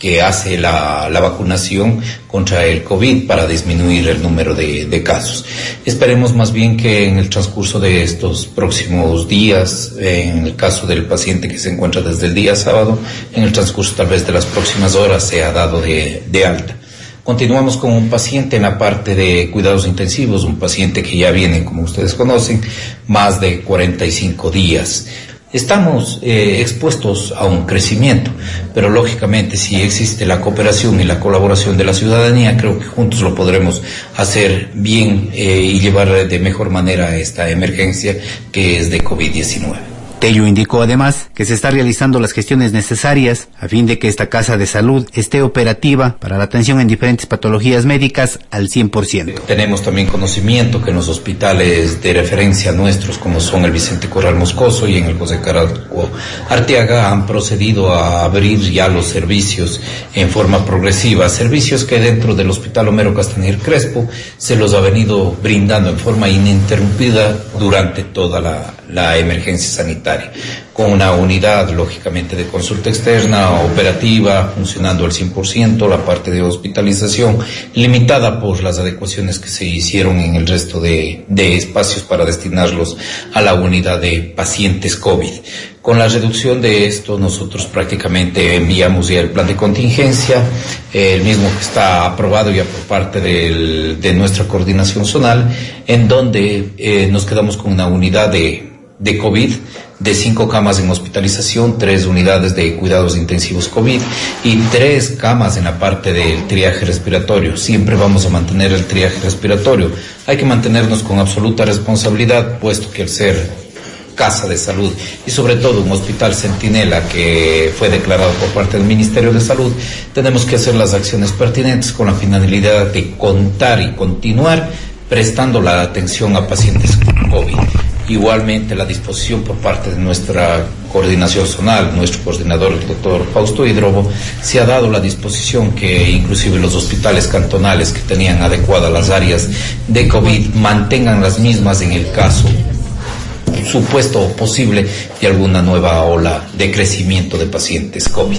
que hace la, la, vacunación contra el COVID para disminuir el número de, de, casos. Esperemos más bien que en el transcurso de estos próximos días, en el caso del paciente que se encuentra desde el día sábado, en el transcurso tal vez de las próximas horas sea dado de, de alta. Continuamos con un paciente en la parte de cuidados intensivos, un paciente que ya viene, como ustedes conocen, más de 45 días. Estamos eh, expuestos a un crecimiento, pero lógicamente si existe la cooperación y la colaboración de la ciudadanía, creo que juntos lo podremos hacer bien eh, y llevar de mejor manera esta emergencia que es de COVID-19. Tello indicó además que se está realizando las gestiones necesarias a fin de que esta casa de salud esté operativa para la atención en diferentes patologías médicas al 100%. Tenemos también conocimiento que en los hospitales de referencia nuestros, como son el Vicente Corral Moscoso y en el José Caraco Arteaga, han procedido a abrir ya los servicios en forma progresiva, servicios que dentro del Hospital Homero Castañer Crespo se los ha venido brindando en forma ininterrumpida durante toda la, la emergencia sanitaria con una unidad, lógicamente, de consulta externa, operativa, funcionando al 100%, la parte de hospitalización, limitada por las adecuaciones que se hicieron en el resto de, de espacios para destinarlos a la unidad de pacientes COVID. Con la reducción de esto, nosotros prácticamente enviamos ya el plan de contingencia, el mismo que está aprobado ya por parte del, de nuestra coordinación zonal, en donde eh, nos quedamos con una unidad de, de COVID de cinco camas en hospitalización, tres unidades de cuidados intensivos COVID y tres camas en la parte del triaje respiratorio. Siempre vamos a mantener el triaje respiratorio. Hay que mantenernos con absoluta responsabilidad, puesto que el ser casa de salud y sobre todo un hospital centinela que fue declarado por parte del Ministerio de Salud, tenemos que hacer las acciones pertinentes con la finalidad de contar y continuar prestando la atención a pacientes COVID. Igualmente la disposición por parte de nuestra coordinación zonal, nuestro coordinador, el doctor Fausto Hidrobo, se ha dado la disposición que inclusive los hospitales cantonales que tenían adecuadas las áreas de COVID mantengan las mismas en el caso supuesto posible de alguna nueva ola de crecimiento de pacientes COVID.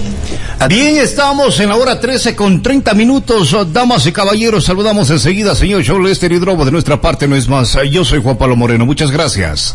Bien, estamos en la hora 13 con 30 minutos. Damas y caballeros, saludamos enseguida, señor Joel Lester Hidrobo. De nuestra parte no es más. Yo soy Juan Pablo Moreno. Muchas gracias.